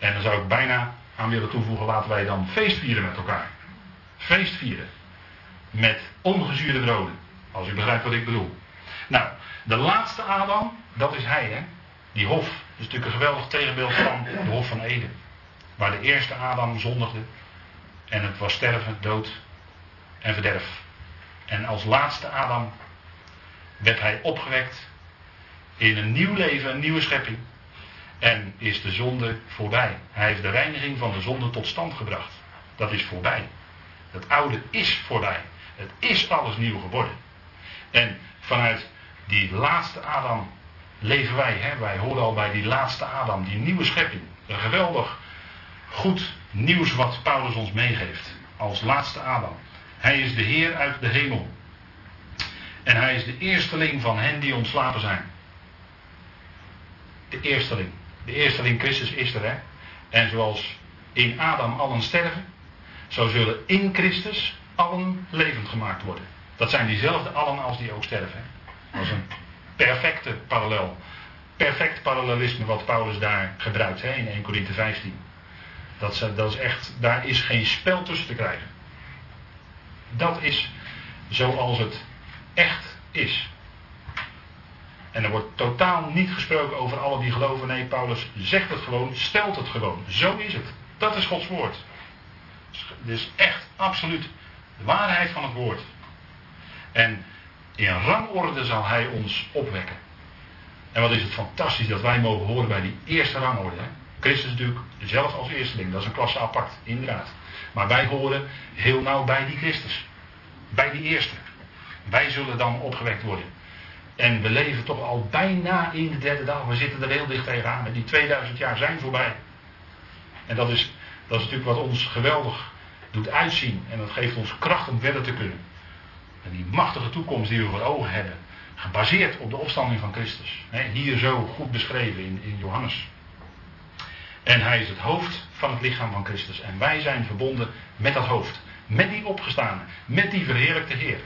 En dan zou ik bijna aan willen toevoegen, laten wij dan feest vieren met elkaar. Feest vieren. Met ongezuurde broden. Als u begrijpt wat ik bedoel. Nou, de laatste Adam, dat is hij, hè. Die hof. Dat is natuurlijk een geweldig tegenbeeld van de hof van Eden. Waar de eerste Adam zondigde. En het was sterven, dood en verderf. En als laatste Adam werd hij opgewekt in een nieuw leven, een nieuwe schepping. En is de zonde voorbij. Hij heeft de reiniging van de zonde tot stand gebracht. Dat is voorbij. Het oude is voorbij. Het is alles nieuw geworden. En vanuit die laatste Adam leven wij. Hè? Wij horen al bij die laatste Adam, die nieuwe schepping. Een geweldig goed nieuws wat Paulus ons meegeeft. Als laatste Adam. Hij is de Heer uit de hemel. En hij is de eersteling van hen die ontslapen zijn. De eersteling. De eersteling Christus is er, hè. En zoals in Adam allen sterven, zo zullen in Christus allen levend gemaakt worden. Dat zijn diezelfde allen als die ook sterven. Dat is een perfecte parallel perfect parallelisme wat Paulus daar gebruikt hè, in 1 Corinthië 15. Dat, dat is echt, daar is geen spel tussen te krijgen. Dat is zoals het echt is. En er wordt totaal niet gesproken over alle die geloven. Nee, Paulus zegt het gewoon, stelt het gewoon. Zo is het. Dat is Gods woord. Is echt absoluut de waarheid van het woord. En in rangorde zal hij ons opwekken. En wat is het fantastisch dat wij mogen horen bij die eerste rangorde. Christus natuurlijk zelf als eersteling, dat is een klasse apart, inderdaad. Maar wij horen heel nauw bij die Christus. Bij die eerste. Wij zullen dan opgewekt worden. En we leven toch al bijna in de derde dag. We zitten er heel dicht tegenaan. Die 2000 jaar zijn voorbij. En dat is, dat is natuurlijk wat ons geweldig doet uitzien. En dat geeft ons kracht om verder te kunnen. En die machtige toekomst die we voor ogen hebben. Gebaseerd op de opstanding van Christus. Hier zo goed beschreven in, in Johannes. En hij is het hoofd van het lichaam van Christus. En wij zijn verbonden met dat hoofd. Met die opgestane. Met die verheerlijkte Heer.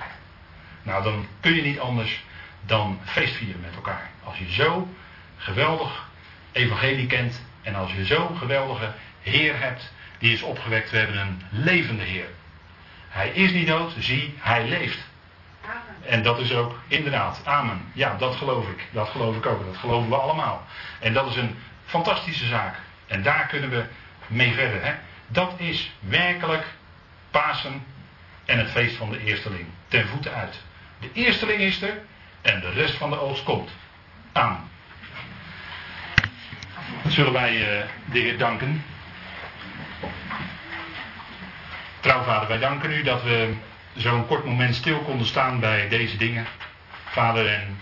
Nou, dan kun je niet anders dan feestvieren met elkaar. Als je zo geweldig evangelie kent. En als je zo'n geweldige Heer hebt. Die is opgewekt. We hebben een levende Heer. Hij is niet dood. Zie, hij leeft. En dat is ook inderdaad, amen. Ja, dat geloof ik. Dat geloof ik ook. Dat geloven we allemaal. En dat is een fantastische zaak. En daar kunnen we mee verder. Hè? Dat is werkelijk Pasen en het feest van de eersteling. Ten voeten uit. De eersteling is er en de rest van de oogst komt. Amen. Zullen wij uh, de Heer danken. Trouwvader, wij danken u dat we zo'n kort moment stil konden staan bij deze dingen. Vader, en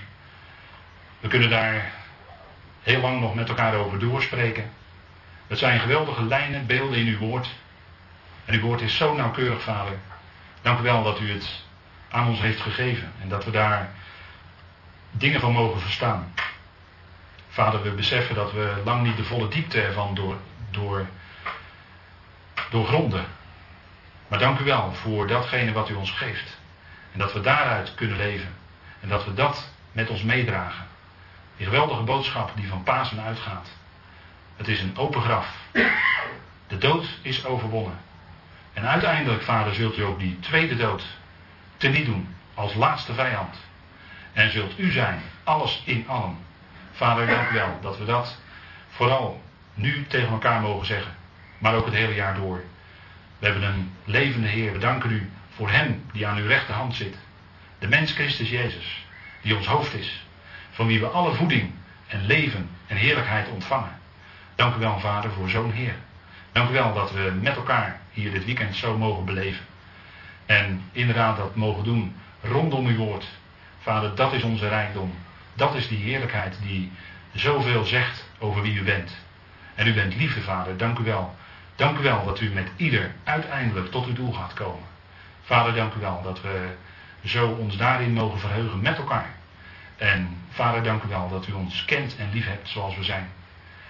we kunnen daar heel lang nog met elkaar over doorspreken. Het zijn geweldige lijnen, beelden in uw woord. En uw woord is zo nauwkeurig, vader. Dank u wel dat u het aan ons heeft gegeven. En dat we daar dingen van mogen verstaan. Vader, we beseffen dat we lang niet de volle diepte ervan door, door, doorgronden. Maar dank u wel voor datgene wat u ons geeft. En dat we daaruit kunnen leven. En dat we dat met ons meedragen. Die geweldige boodschap die van Pasen uitgaat. Het is een open graf. De dood is overwonnen. En uiteindelijk, vader, zult u ook die tweede dood teniet doen. Als laatste vijand. En zult u zijn, alles in allen. Vader, dank u wel dat we dat vooral nu tegen elkaar mogen zeggen. Maar ook het hele jaar door. We hebben een levende Heer. We danken u voor Hem die aan uw rechterhand zit. De mens Christus Jezus, die ons hoofd is. Van wie we alle voeding en leven en heerlijkheid ontvangen. Dank u wel, Vader, voor zo'n Heer. Dank u wel dat we met elkaar hier dit weekend zo mogen beleven. En inderdaad dat mogen doen rondom uw woord. Vader, dat is onze rijkdom. Dat is die heerlijkheid die zoveel zegt over wie u bent. En u bent lieve Vader, dank u wel. Dank u wel dat u met ieder uiteindelijk tot uw doel gaat komen. Vader, dank u wel dat we zo ons daarin mogen verheugen met elkaar. En Vader, dank u wel dat u ons kent en lief hebt zoals we zijn.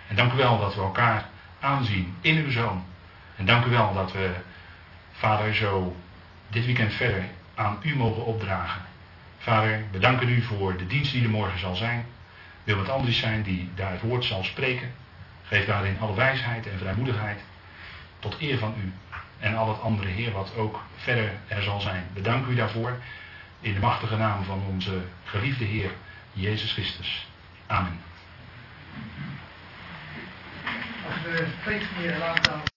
En dank u wel dat we elkaar aanzien in uw zoon. En dank u wel dat we, Vader, zo dit weekend verder aan u mogen opdragen. Vader, we danken u voor de dienst die er morgen zal zijn. Wil het Andries zijn die daar het woord zal spreken. Geef daarin alle wijsheid en vrijmoedigheid. Tot eer van u. En al het andere Heer wat ook verder er zal zijn. We u daarvoor. In de machtige naam van onze geliefde Heer, Jezus Christus. Amen. Als we steeds meer laten